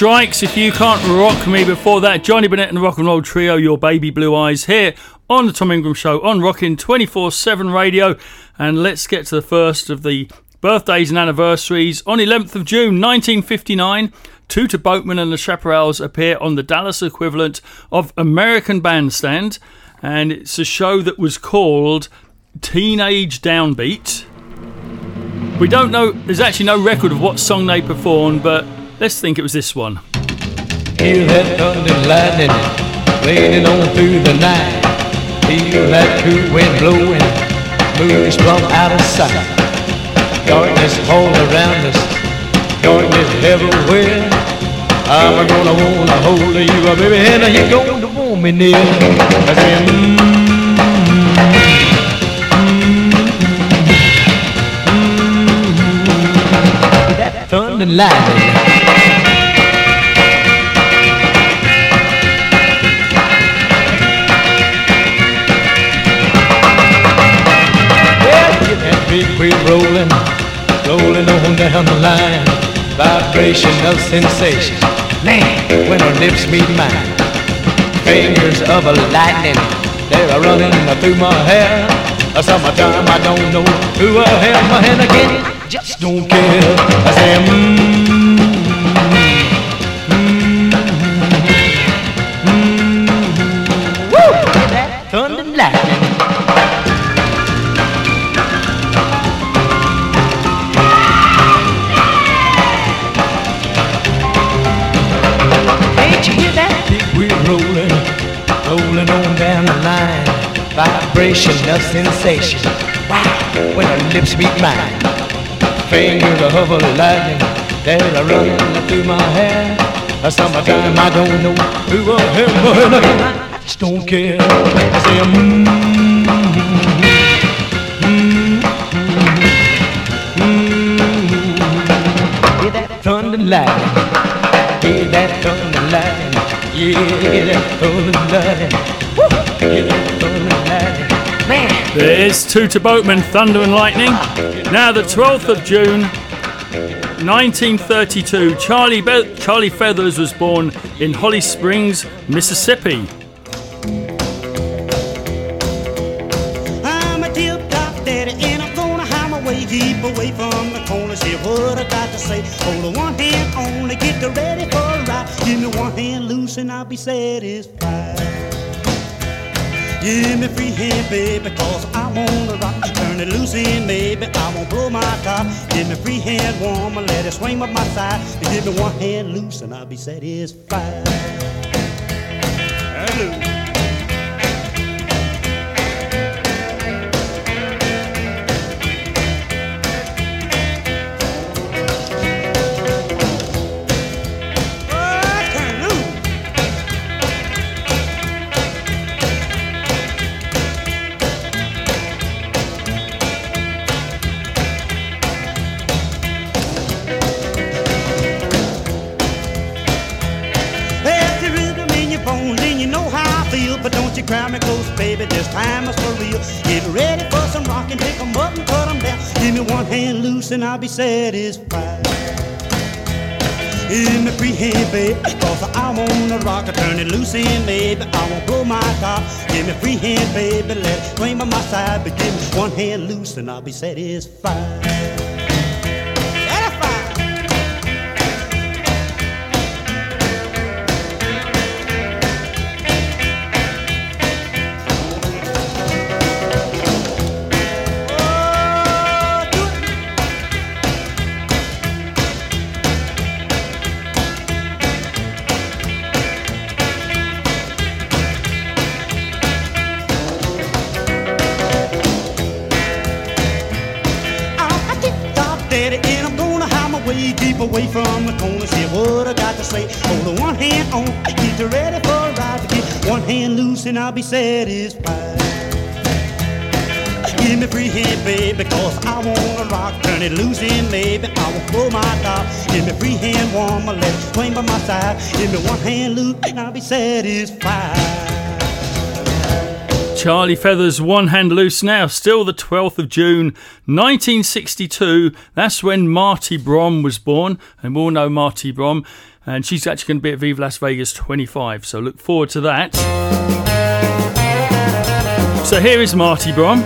Strikes. If you can't rock me before that, Johnny Burnette and the Rock and Roll Trio, your baby blue eyes here on the Tom Ingram Show on Rockin' 24 7 radio. And let's get to the first of the birthdays and anniversaries. On 11th of June 1959, Tooter Boatman and the Chaparrals appear on the Dallas equivalent of American Bandstand. And it's a show that was called Teenage Downbeat. We don't know, there's actually no record of what song they performed, but let's think it was this one.
Hear that thunder lightning raining on through the night. Feel that cool wind blowing, out of sight. Darkness all around us, darkness everywhere. I'm gonna wanna hold you, baby, and you gonna want me near. I mm, thunder lightning. On down the line. Vibration of sensation, man, when her lips meet mine. Fingers of a lightning, they're running through my hair. A summertime, I don't know who I am, and again, just don't care. I say, mmm. Vibration of sensation. Wow, when her lips meet mine. Fingers of a lightning, they're running through my hair. Summertime, I don't know who I am, but I just don't care. I say, mmm. mm, Hear that thunder lightning. Hear that thunder lightning. Yeah, that thunder lightning. Woo! Hear that thunder and lightning. Man.
There is Tooter Boatman, Thunder and Lightning. Now, the 12th of June, 1932, Charlie, Be- Charlie Feathers was born in Holly Springs, Mississippi.
Keep away from the what I got to say. Hold on one hand only, get ready for a ride. Give me one hand loose and I'll be satisfied. Give me free hand, baby, cause I wanna rock. Turn it loose in, baby, I won't blow my top. Give me free hand, woman, let it swing up my side. Give me one hand loose and I'll be satisfied. And I'll be satisfied. Give me free hand, baby, cause I wanna rock. I turn it loose in, baby, I won't blow my top. Give me free hand, baby, let it swing by my side. But give me one hand loose and I'll be satisfied. Keep away from the corner. Say what I got to say. Hold the one hand on, get ready for a ride. Get one hand loose and I'll be satisfied. Give me free hand, baby, cause I wanna rock. Turn it loose and maybe I will blow my top. Give me free hand, warmer, let it swing by my side. Give me one hand loose and I'll be satisfied.
Charlie Feathers, One Hand Loose Now, still the 12th of June 1962. That's when Marti Brom was born, and we all know Marti Brom, and she's actually going to be at Viva Las Vegas 25, so look forward to that. So here is Marti Brom.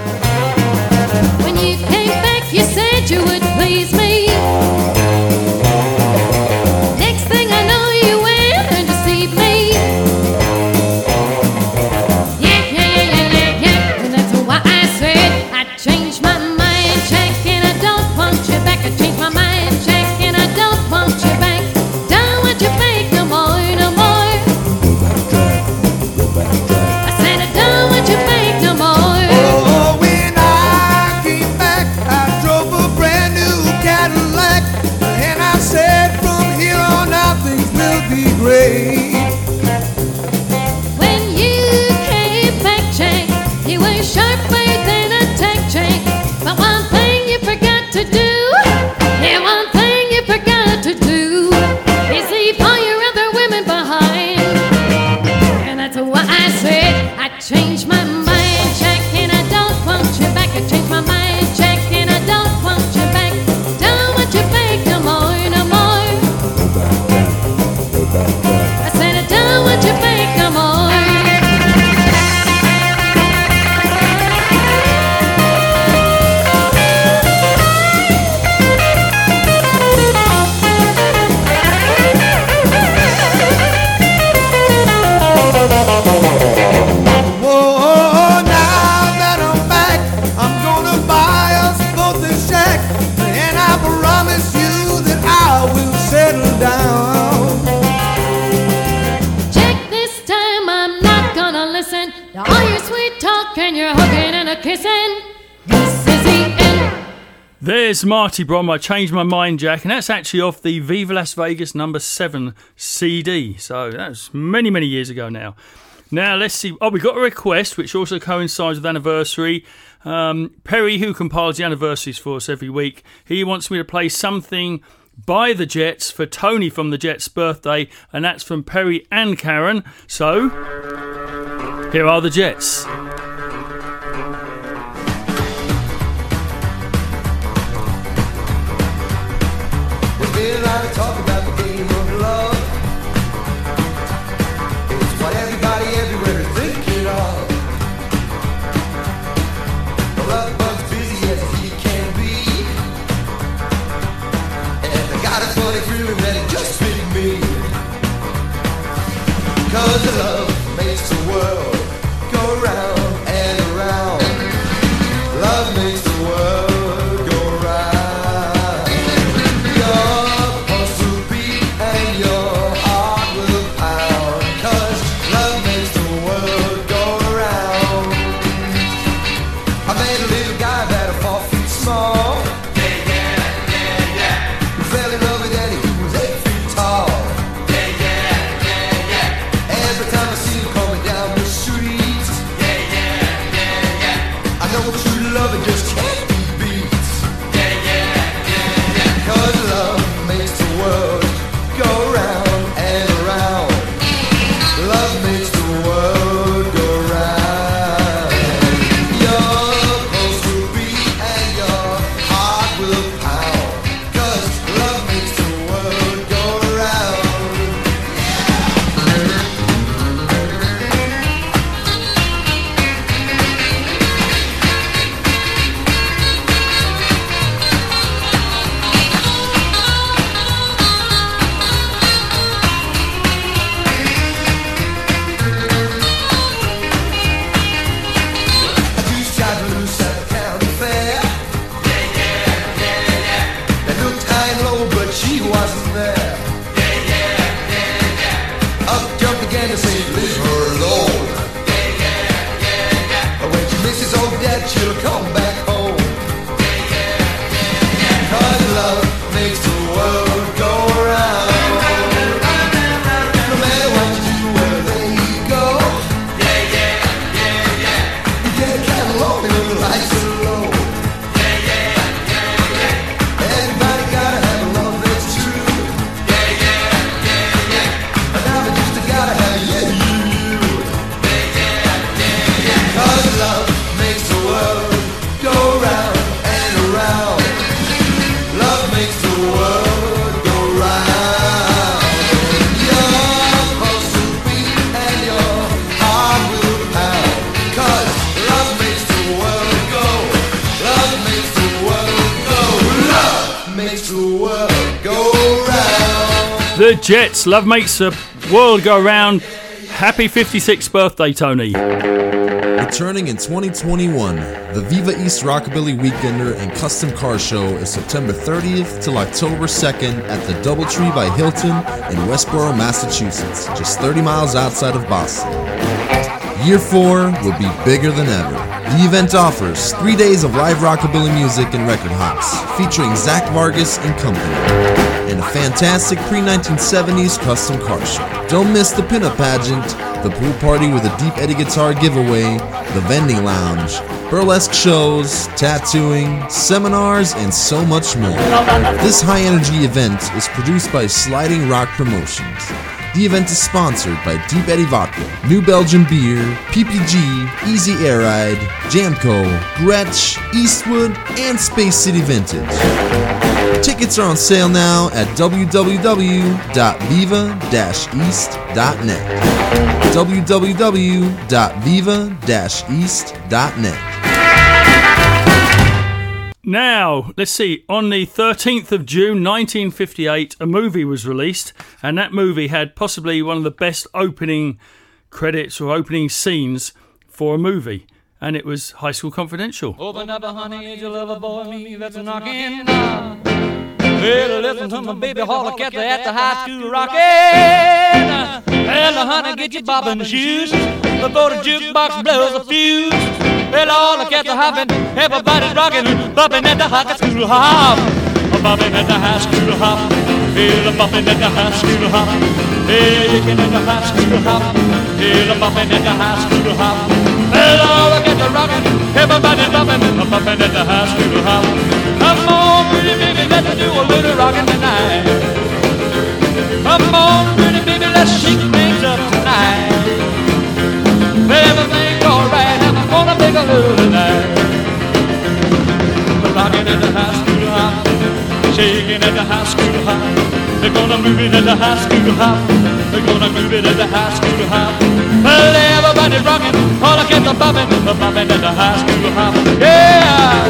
There's Marti Brom. I changed my mind, Jack, and that's actually off the Viva Las Vegas number seven CD. So that's many, many years ago now. Now let's see. Oh, we got a request which also coincides with anniversary. Um, Perry, who compiles the anniversaries for us every week, he wants me to play something by the Jets for Tony from the Jets' birthday, and that's from Perry and Karen. So here are the Jets.
Love Makes the World Go Round.
Happy 56th birthday, Tony.
Returning in 2021, the Viva East Rockabilly Weekender and Custom Car Show is September 30th till October 2nd at the Doubletree by Hilton in Westboro, Massachusetts, just 30 miles outside of Boston. Year 4 will be bigger than ever. The event offers three days of live rockabilly music and record hops, featuring Zach Vargas and company, fantastic pre 1970s custom car show. Don't miss the pinup pageant, the pool party with a Deep Eddy guitar giveaway, the vending lounge, burlesque shows, tattooing, seminars, and so much more. This high energy event is produced by Sliding Rock Promotions. The event is sponsored by Deep Eddy Vodka, New Belgium Beer, PPG, Easy Air Ride, Jamco, Gretsch, Eastwood, and Space City Vintage. Tickets are on sale now at www.viva-east.net. www.viva-east.net.
Now, let's see. On the 13th of June 1958, a movie was released, and that movie had possibly one of the best opening credits or opening scenes for a movie, and it was High School Confidential.
Open up, honey, is you love a boy, me that's a knocking now. Well, listen to my baby holler cat at the high school rockin'. Well, honey, get your bobbin shoes before the jukebox blows a fuse. Well, all the cats are hopping, everybody's rocking, bopping at the high school hop. Bopping at the high school hop. Well, bopping at the high school hop. Hey, you can at the high school hop. Well, bopping at the high school hop. Well, all the cats are rocking, everybody's bopping, bopping at the high school hop. Rockin' at the high school hop, shaking at the high school hop. They're gonna move it at the high school hop. They're gonna move it at the high school hop. Well, everybody's rocking, all the kids are bopping, they're bopping at the high school hop. Yeah!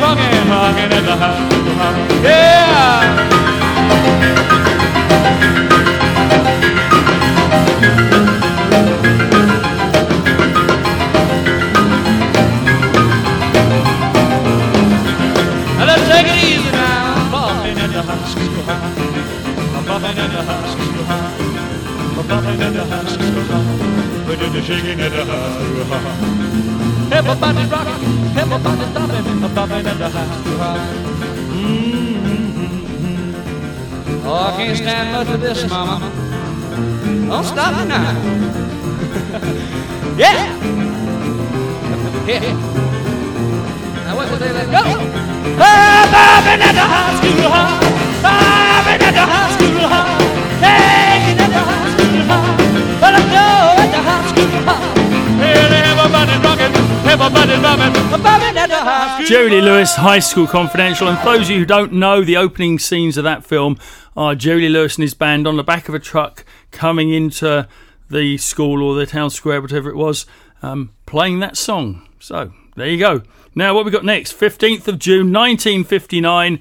Rocking, rocking at the. Yeah! Let's take it easy now. I'm bumping at the high. I'm bumping at the high. I'm bumping at the high. We're shaking at the high school. Everybody's rocking, everybody's stopping. I'm bumping at the high school high. Mm-hmm. Oh, I can't stand much of this, mama. Don't stop me now. yeah! Yeah! Now what say, let's go! Hey, bobbing at the high school high, bobbing at the high school high, taking at the high school high, but I know at the high school high. Hey, everybody's rocking, everybody's bobbing, bobbing at the high
Jerry Lee Lewis, High School Confidential. And for those of you who don't know, the opening scenes of that film are Jerry Lee Lewis and his band on the back of a truck coming into the school or the town square, whatever it was, um, playing that song. So there you go. Now, what we got next? 15th of June 1959.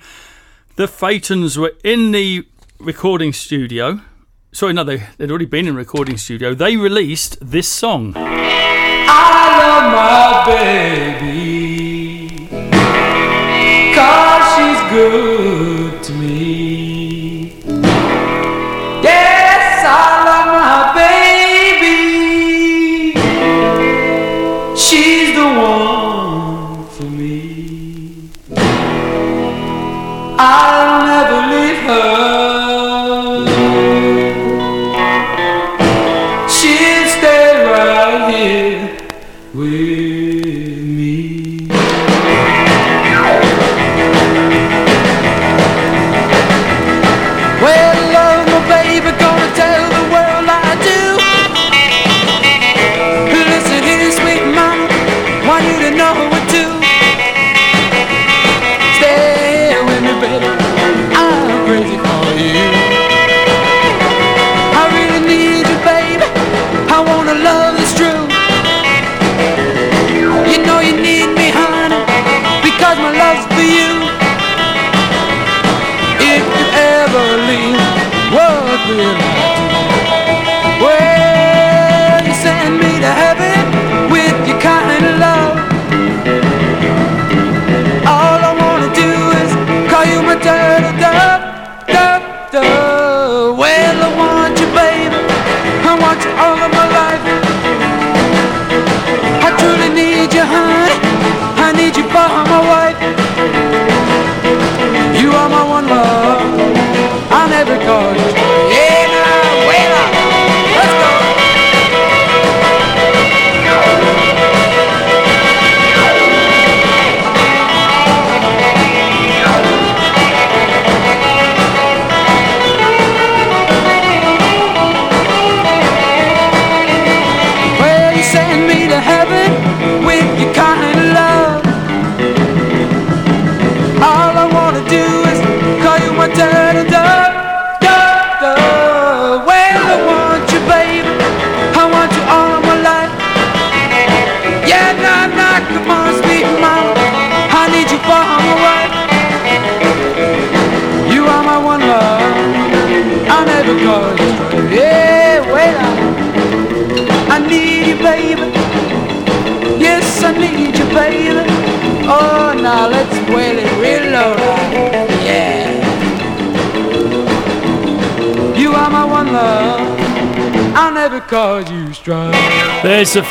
The Phaetons were in the recording studio. Sorry, no, they, they'd already been in recording studio. They released this song.
I love my baby. Cause she's good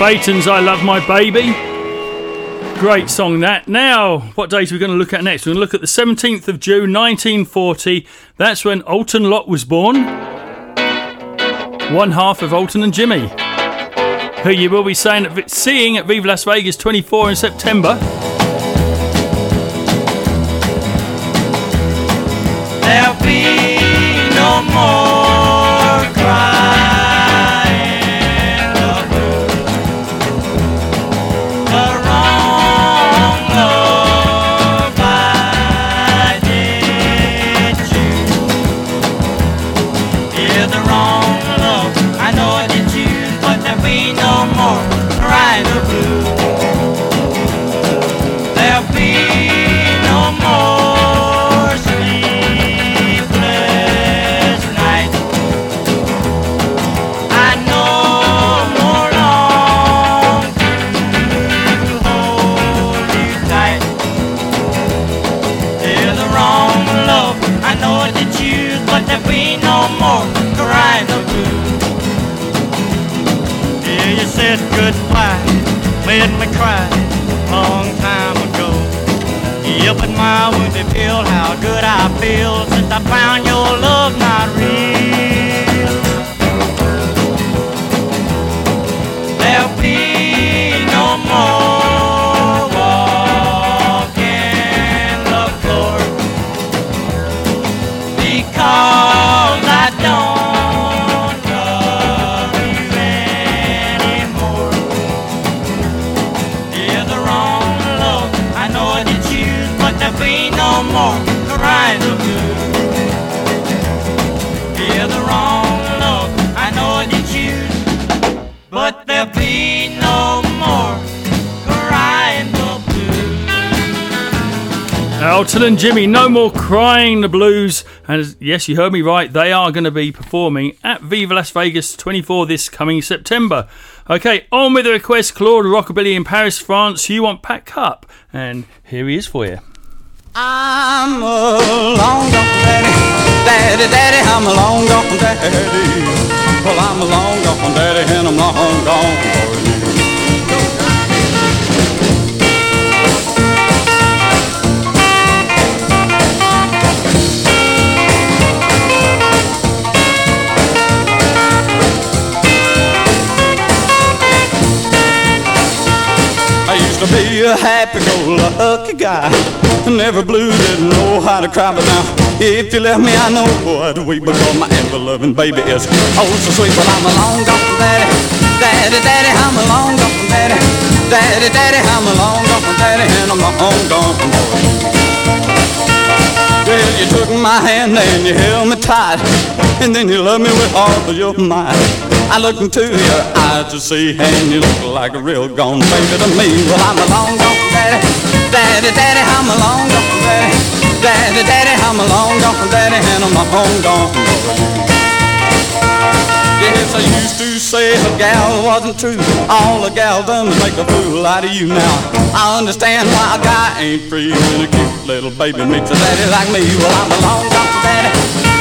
Phaetons, I Love My Baby. Great song that. Now, what date are we going to look at next? We're going to look at the 17th of June 1940. That's when Alton Lott was born. One half of Alton and Jimmy. Who you will be seeing at Viva Las Vegas 24 in September.
Feel since
Alton and Jimmy, no more crying the blues. And yes, you heard me right. They are going to be performing at Viva Las Vegas 24 this coming September. Okay, on with the request. Claude Rockabilly in Paris, France. You want Pat Cupp, and here he is for you.
I'm a long gone daddy, daddy, daddy, I'm a long gone daddy. Well, I'm a long gone daddy, and I'm long gone for you. To be a happy-go-lucky guy. Never blue, didn't know how to cry, but now if you left me, I know what we because my ever-loving baby is oh so sweet. But I'm a long gone daddy, daddy, daddy, I'm a long gone daddy, daddy, daddy, I'm a long gone daddy, and I'm long gone boy. Well, you took my hand and you held me tight, and then you loved me with all of your might. I looked into your eyes to see, and you look like a real gone baby to me. Well, I'm a long gone daddy, daddy, daddy, I'm a long gone daddy, daddy, daddy, I'm a long gone daddy, and I'm a long gone boy. Yes, I used to say a gal wasn't true. All a gal done was make a fool out of you now. I understand why a guy ain't free when a cute little baby meets a daddy like me. Well, I'm a long gone daddy.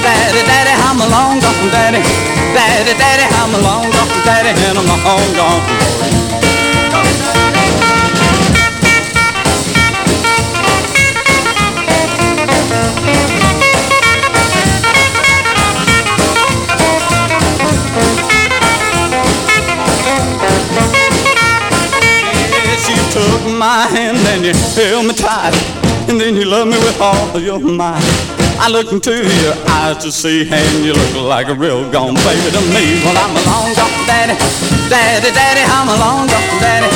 Daddy, daddy, I'm a long gone daddy. Daddy, daddy, I'm a long gone daddy, and I'm a long gone. You took my hand and you held me tight, and then you loved me with all of your might. I look into your eyes to see, and you look like a real gone baby to me. Well, I'm a long gone daddy, daddy, daddy, I'm a long gone daddy,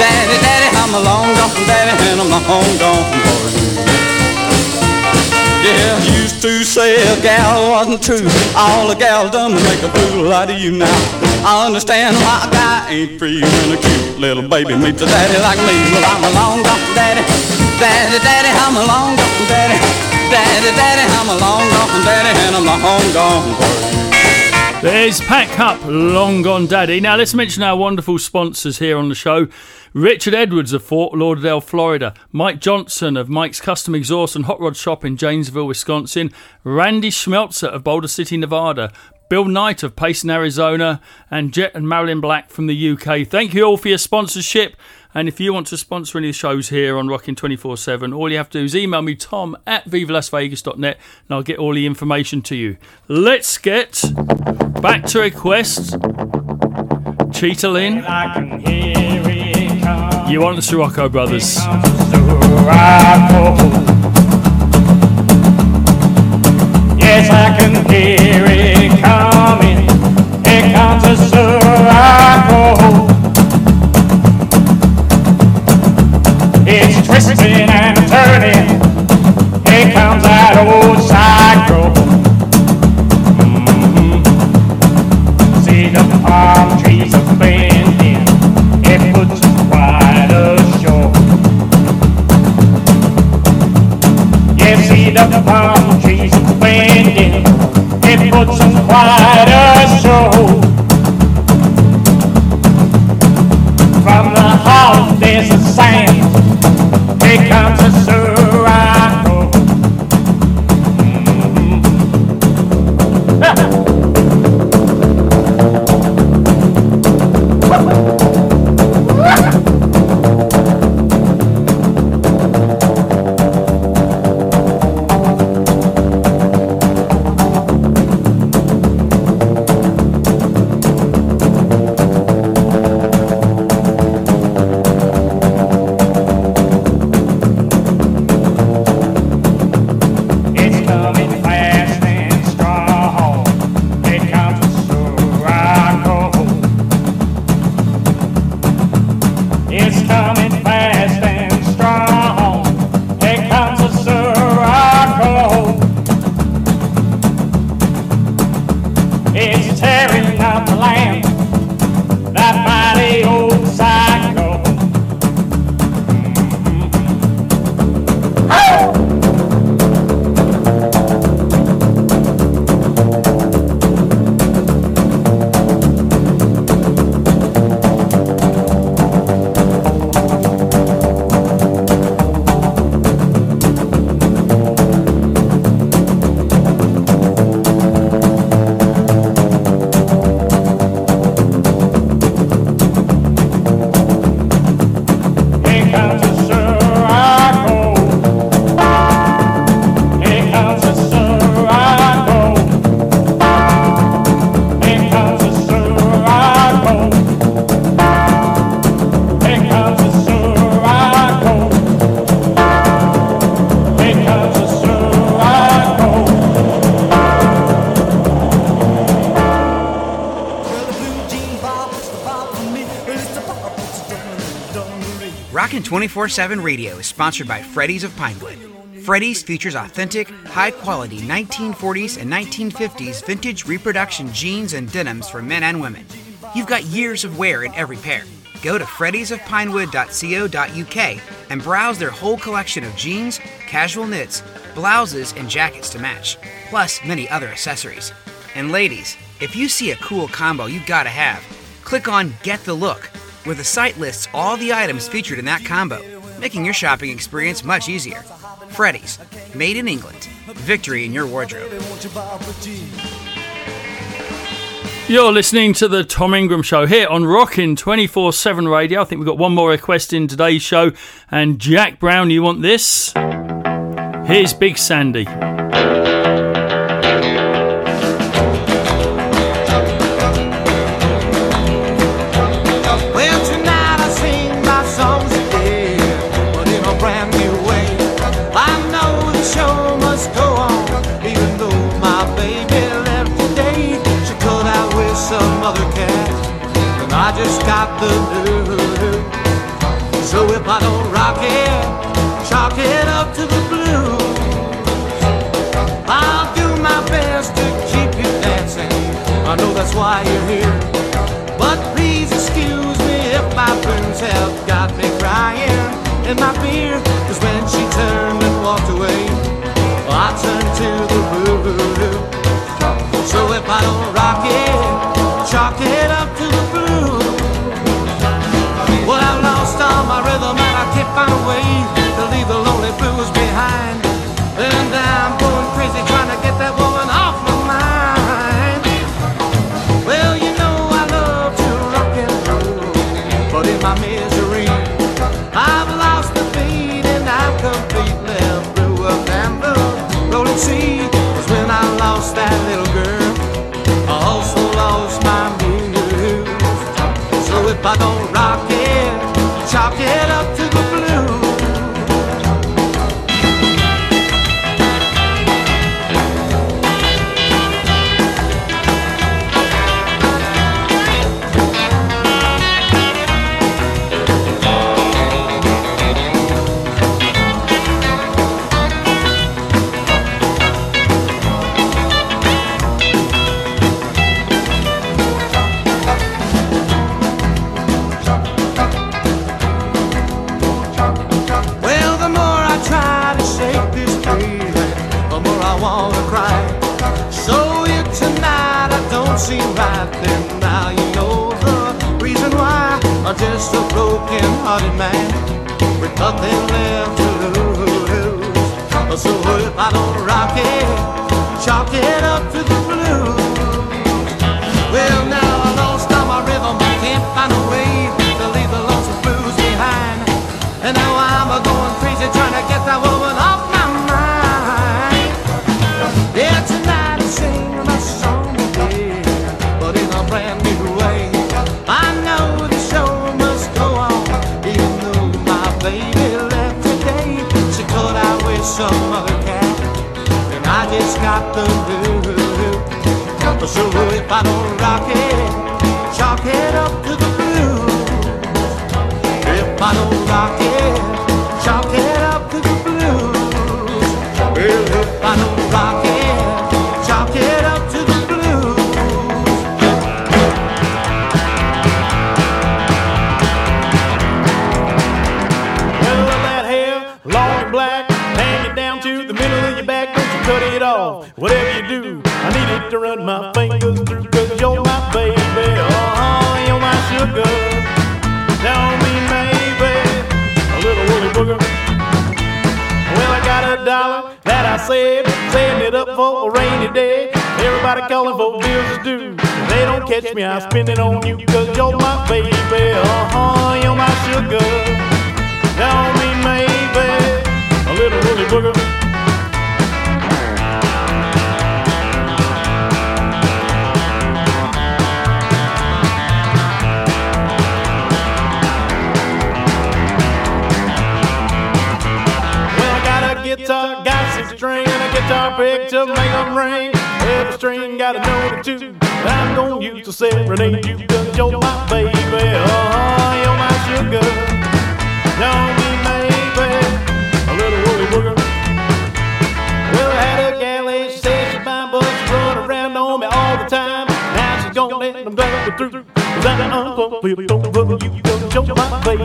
daddy, daddy, I'm a long gone daddy, and I'm a home gone boy. Yeah, used to say a gal wasn't true. All a gal done was make a fool out of you now. I understand why a guy ain't free when a cute little baby meets a daddy like me. Well, I'm a long gone daddy, daddy, daddy, I'm a long gone daddy, daddy, daddy, I'm a long gone daddy, and I'm a home gone boy.
There's Pat Cupp, Long Gone Daddy. Now, let's mention our wonderful sponsors here on the show. Richard Edwards of Fort Lauderdale, Florida. Mike Johnson of Mike's Custom Exhaust and Hot Rod Shop in Janesville, Wisconsin. Randy Schmelzer of Boulder City, Nevada. Bill Knight of Payson, Arizona. And Jet and Marilyn Black from the UK. Thank you all for your sponsorship. And if you want to sponsor any of the shows here on Rocking 24 7, all you have to do is email me, tom at vivalasvegas.net, and I'll get all the information to you. Let's get back to requests. Cheetah Lynn. You want the Sirocco Brothers.
Yes, I can hear it coming. Here comes a Sirocco. Twisting and turning. Here comes that old cycle.
24 7 Radio is sponsored by Freddies of Pinewood. Freddies features authentic, high quality 1940s and 1950s vintage reproduction jeans and denims for men and women. You've got years of wear in every pair. Go to freddiesofpinewood.co.uk and browse their whole collection of jeans, casual knits, blouses, and jackets to match, plus many other accessories. And ladies, if you see a cool combo you gotta have, click on Get the Look, where the site lists all the items featured in that combo, making your shopping experience much easier. Freddies, made in England. Victory in your wardrobe.
You're listening to the Tom Ingram Show here on Rockin' 24 7 radio. I think we've got one more request in today's show. And Jack Brown, you want this? Here's Big Sandy.
The blues. So if I don't rock it, chalk it up to the blues. I'll do my best to keep you dancing. I know that's why you're here. But please excuse me if my friends have got me crying in my beer. Chalk it up broken-hearted man with nothing left to lose. So if I don't rock it, chalk it up to the So if I don't rock it, chalk it up to the blues. If I don't rock it,
for a rainy day. Everybody calling for bills is due. They don't catch me, I spend it on you, cause you're my baby. Uh-huh, you're my sugar. Tell me, maybe, a little woolly booger. Guitar pick to make 'em ring. Every string got a note or two I'm gonna use to serenade you, cause you're my baby. Oh, you're my sugar. Know me, maybe, a little woolly booger. Well, I had a gal and she said she buying bucks, run around on me all the time. Now she's gonna let them go through. Cause I'm over you, cause you're my baby.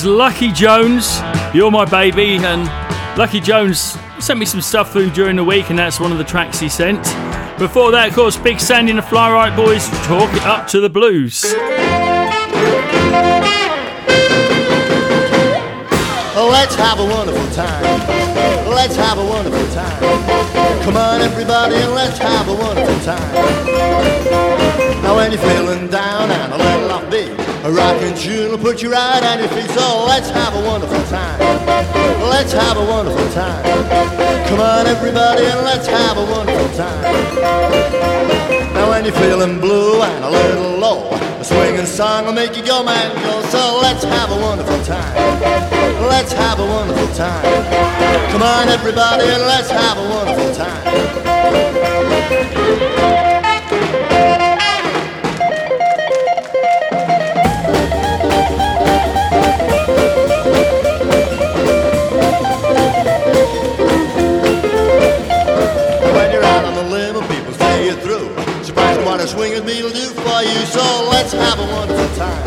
There's Lucky Jones, You're My Baby, and Lucky Jones sent me some stuff through during the week, and that's one of the tracks he sent. Before that, of course, Big Sandy and the Fly-Rite Boys talk it up to the blues.
Let's have a wonderful time. Let's have a wonderful time. Come on, everybody, and let's have a wonderful time. Now, when you're feeling down and a little off beat, a rocking tune will put you right on your feet. So let's have a wonderful time. Let's have a wonderful time. Come on, everybody, and let's have a wonderful time. Now, when you're feeling blue and a little low, a swinging song will make you go, man, go. So let's have a wonderful time. Let's have a wonderful time. Come on, everybody, and let's have a wonderful time. So let's have a wonderful time.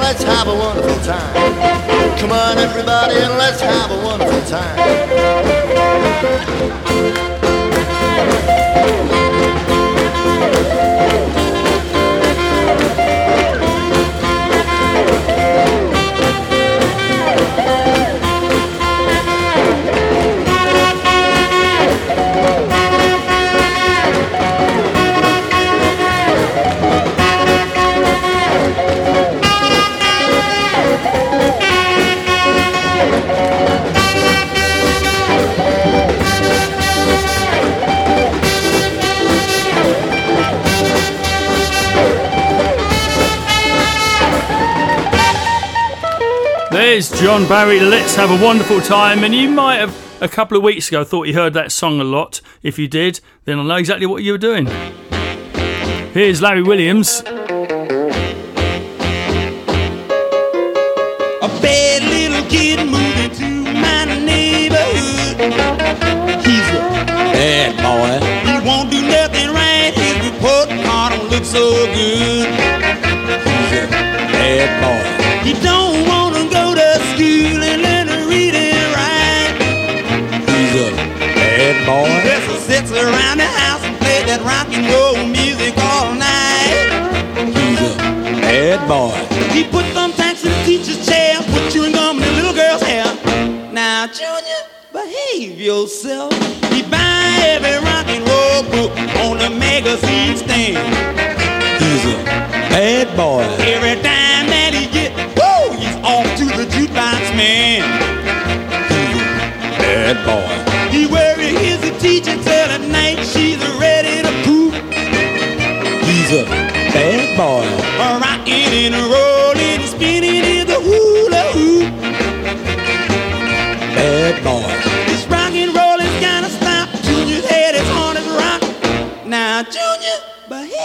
Let's have a wonderful time. Come on, everybody, and let's have a wonderful time.
There's John Barry. Let's have a wonderful time. And you might have a couple of weeks ago thought you heard that song a lot. If you did, then I know exactly what you were doing. Here's Larry Williams.
He put thumbtacks in the teacher's chair, put chewing gum in the little girl's hair. Now, Junior, behave yourself. He buy every rock and roll book on the magazine stand. He's a bad boy. Every time that he get, woo, he's off to the jukebox man. He's a bad boy. He worry his teacher till at night she's ready to poop. He's a bad boy.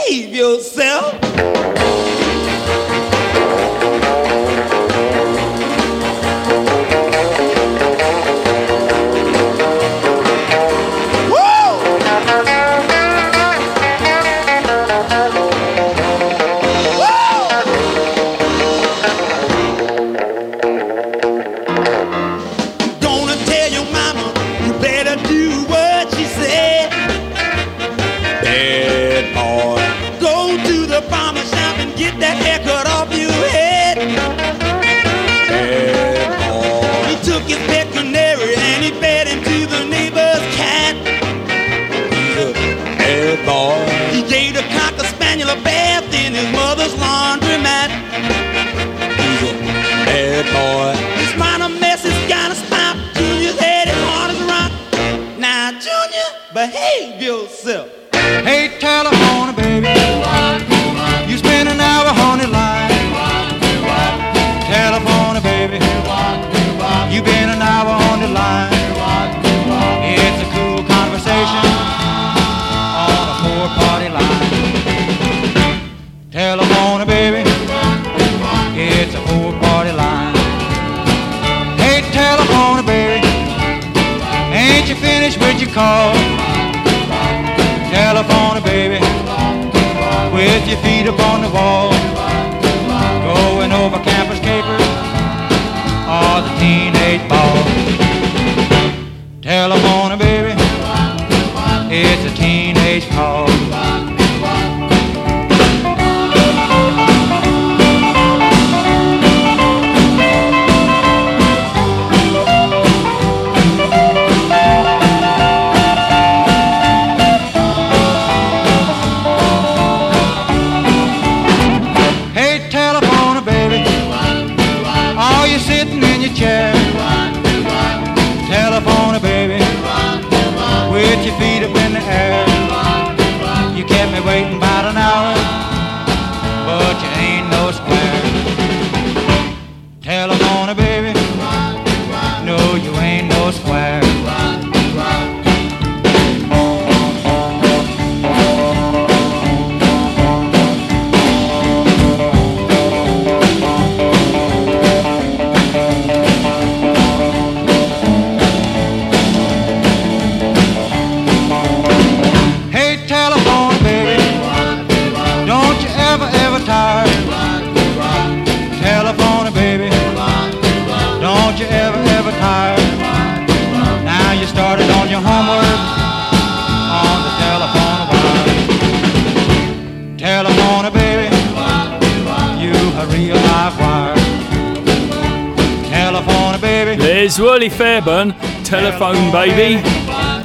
Behave yourself.
Fairburn, Telephone Baby.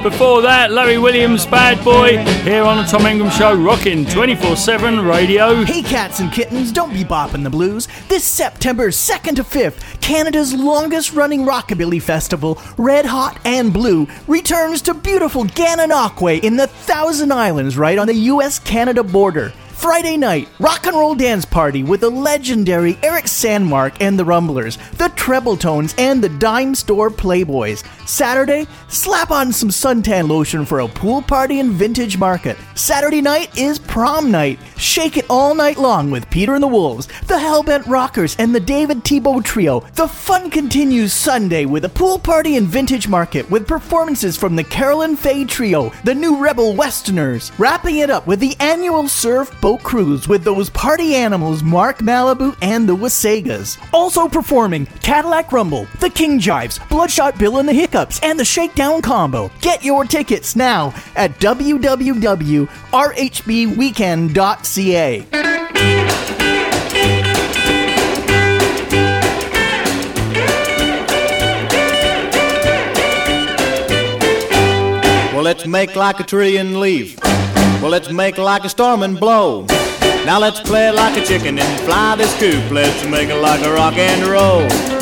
Before that, Larry Williams, Bad Boy, here on the Tom Ingram Show, rocking 24 7 radio.
Hey, cats and kittens, don't be bopping the blues. This September 2nd to 5th, Canada's longest running rockabilly festival, Red Hot and Blue, returns to beautiful Gananoque in the Thousand Islands right on the US Canada border. Friday night, rock and roll dance party with the legendary Eric Sandmark and the Rumblers, the Treble Tones, and the Dime Store Playboys. Saturday, slap on some suntan lotion for a pool party and vintage market. Saturday night is prom night. Shake it all night long with Peter and the Wolves, the Hellbent Rockers, and the David Tebow Trio. The fun continues Sunday with a pool party and vintage market with performances from the Carolyn Faye Trio, the New Rebel Westerners, wrapping it up with the annual Surf Boat Cruise with those party animals Mark Malibu and the Wasagas. Also performing Cadillac Rumble, the King Jives, Bloodshot Bill and the Hiccups, and the Shakedown Combo. Get your tickets now at www.rhbweekend.ca.
Well, let's make like a tree and leave. Well, let's make like a storm and blow. Now let's play like a chicken and fly this coop. Let's make it like a rock and roll.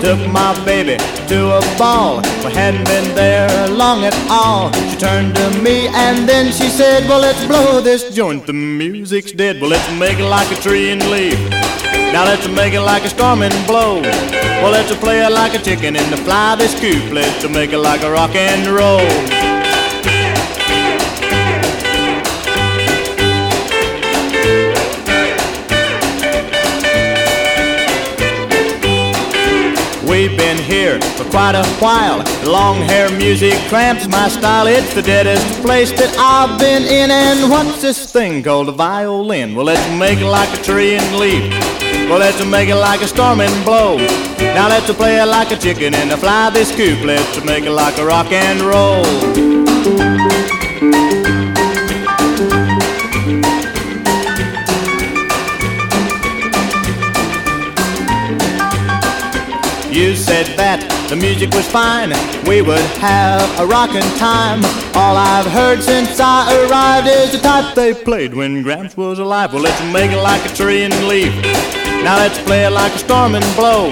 Took my baby to a ball. We hadn't been there long at all. She turned to me and then she said, Well, let's blow this joint. The music's dead. Well, let's make it like a tree and leave. Now let's make it like a storm and blow. Well, let's play it like a chicken and the fly this coop. Let's make it like a rock and roll. Here for quite a while. Long hair music cramps my style. It's the deadest place that I've been in. And what's this thing called a violin? Well, let's make it like a tree and leaf. Well, let's make it like a storm and blow. Now let's play it like a chicken and fly this coop. Let's make it like a rock and roll. That the music was fine, we would have a rockin' time. All I've heard since I arrived is the type they played when Gramps was alive. Well, let's make it like a tree and leaf. Now let's play it like a storm and blow.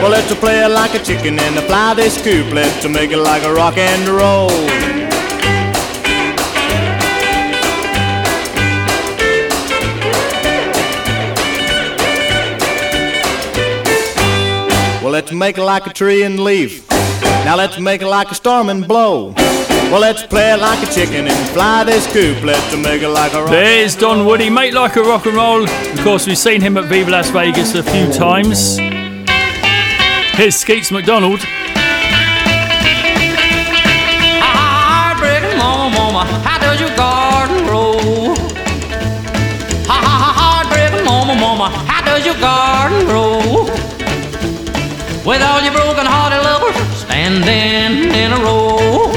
Well, let's play it like a chicken and fly this coop. Let's make it like a rock and roll. Let's make it like a tree and leaf. Now let's make it like a storm and blow. Well, let's play it like a chicken and fly this coop. Let's make it like a rock.
There's Don Woody, make like a rock and roll. Of course, we've seen him at Viva Las Vegas a few times. Here's Skeets McDonald.
Heartbreaking mama, mama, how does your garden grow? Ha ha ha, heartbreaking mama, mama, how does your garden grow? With all your broken hearted lovers standing in a row.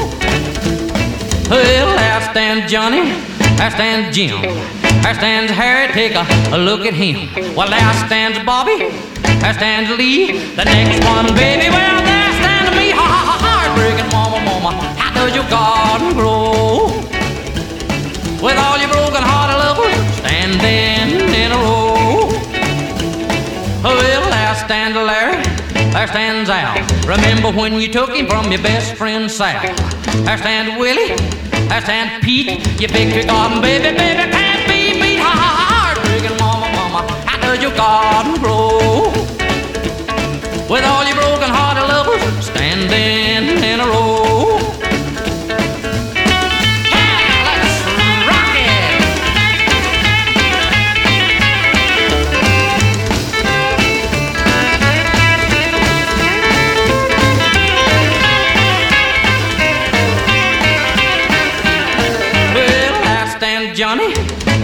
Well, there stands Johnny, there stands Jim, there stands Harry, take a, a look at him. Well, there stands Bobby, there stands Lee, the next one, baby, well, there stands me, ha ha ha, heartbreaking mama, mama, how does your garden grow? With all your broken hearted there stands Al. Remember when you took him from your best friend Sal? There stands Willie, there stands Pete. You picked your garden, baby, baby, can't be beat. Ha ha ha, heartbreaking mama, mama, how does your garden grow? With all your broken hearted lovers standing in a row.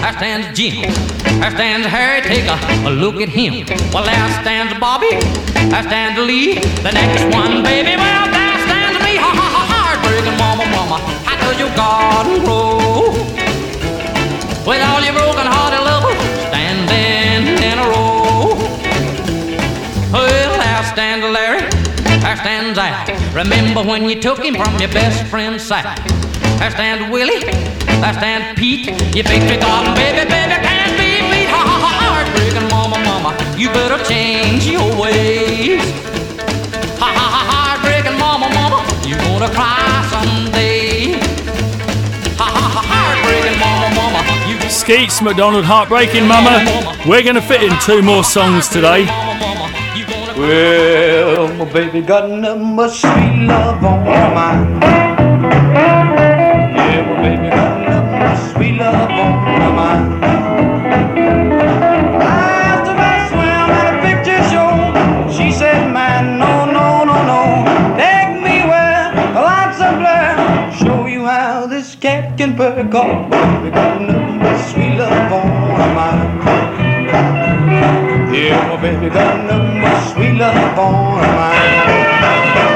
There stands Jim, there stands Harry, take a, a look at him. Well, there stands Bobby, there stands Lee, the next one, baby, well, there stands me, ha ha ha, heartbreaking mama, mama, how does your garden grow? with all your broken hearted lovers standing in a row. Well, there stands Larry, there stands Al. Remember when you took him from your best friend's side? There stands Willie, there stands Pete. Your victory garden, baby, baby, can't be beat. Ha ha ha, heartbreaking mama, mama, you better change your ways. Ha ha ha, heartbreaking mama, mama, you gonna cry someday. Ha ha ha, heartbreaking mama, mama, you
Skeets McDonald, Heartbreaking Mama. We're going to fit in two more songs today.
Well, my baby got nothing but sweet love on her mind. Cause my baby got but sweet love on her mind. Yeah, my baby nothing but sweet love on her mind.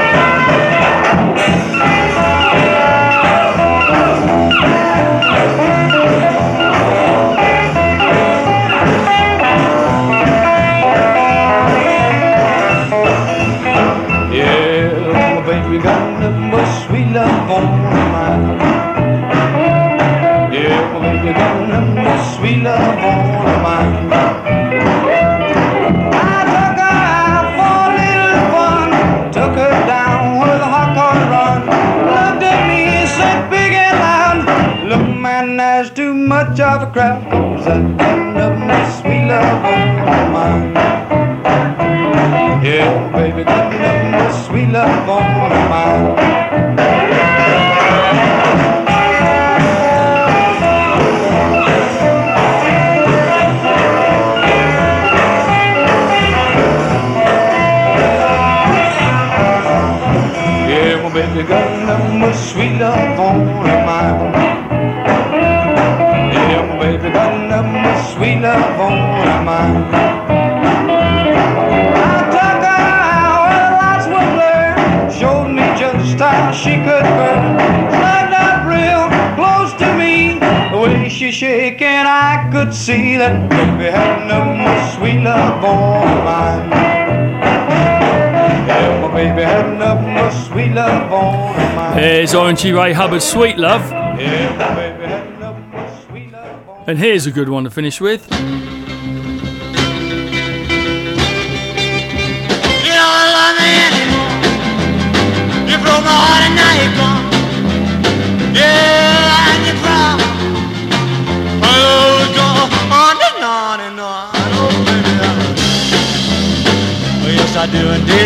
Of a crowd. Cause I she could burn. Slugged up real close to me, the way she shaking, I could see that baby had nothing but sweet love on mind. Yeah, my baby had nothing but sweet love on mind.
Here's Orangie Ray Hubbard's Sweet Love.
Yeah, my baby had nothing but sweet love on
And here's a good one to finish with.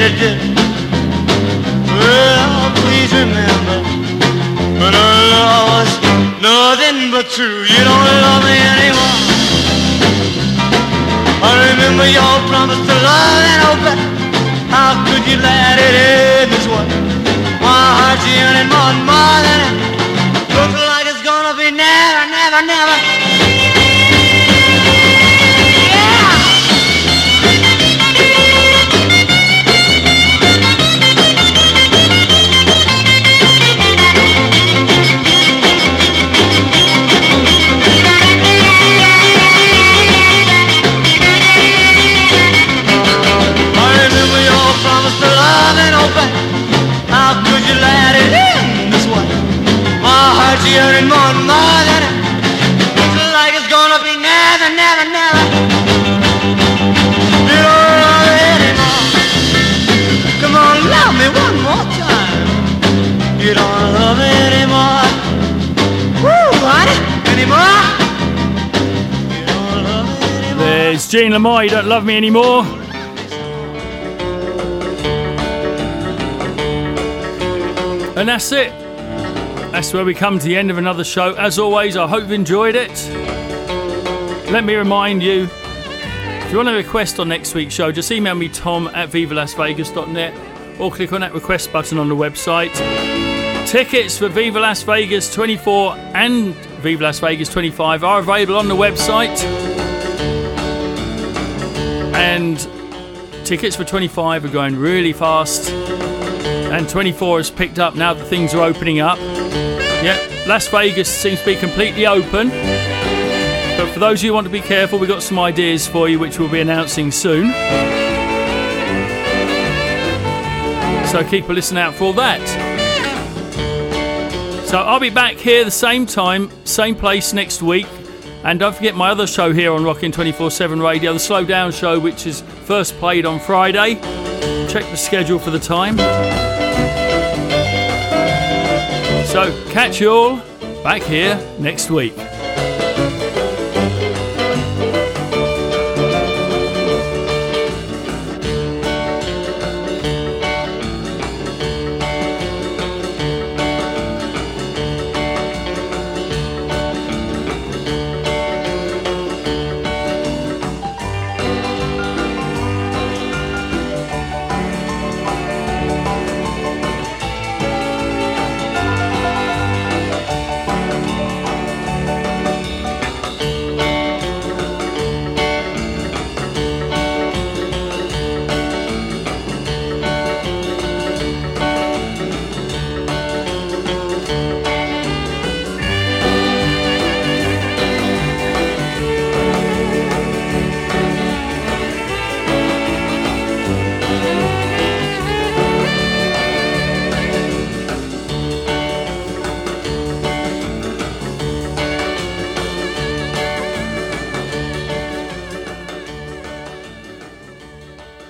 Do indeed, I do. Well, please remember, when our love was nothing but true. You don't love me anymore. I remember your promise to love and obey. How could you let it end this way? My heart's yearning more and more than ever. Looks like it's gonna be never, never, never. My heart's yearning more than. Looks like it's gonna be never, never, never. You don't love me anymore. Come on, love me one more time. You don't love me anymore. Woo, honey, anymore.
There's Gene Lamar, You Don't Love Me Anymore. And that's it. That's where we come to the end of another show. As always, I hope you've enjoyed it. Let me remind you if you want a request on next week's show, just email me tom at vivalasvegas.net or click on that request button on the website. Tickets for Viva Las Vegas 24 and Viva Las Vegas 25 are available on the website. And tickets for 25 are going really fast. And 24 has picked up now that things are opening up. Yeah, Las Vegas seems to be completely open. But for those of you who want to be careful, we've got some ideas for you which we'll be announcing soon. So keep a listen out for all that. So I'll be back here the same time, same place next week. And don't forget my other show here on Rockin' 24 7 Radio, the Slow Down Show, which is first played on Friday. Check the schedule for the time. So catch you all back here next week.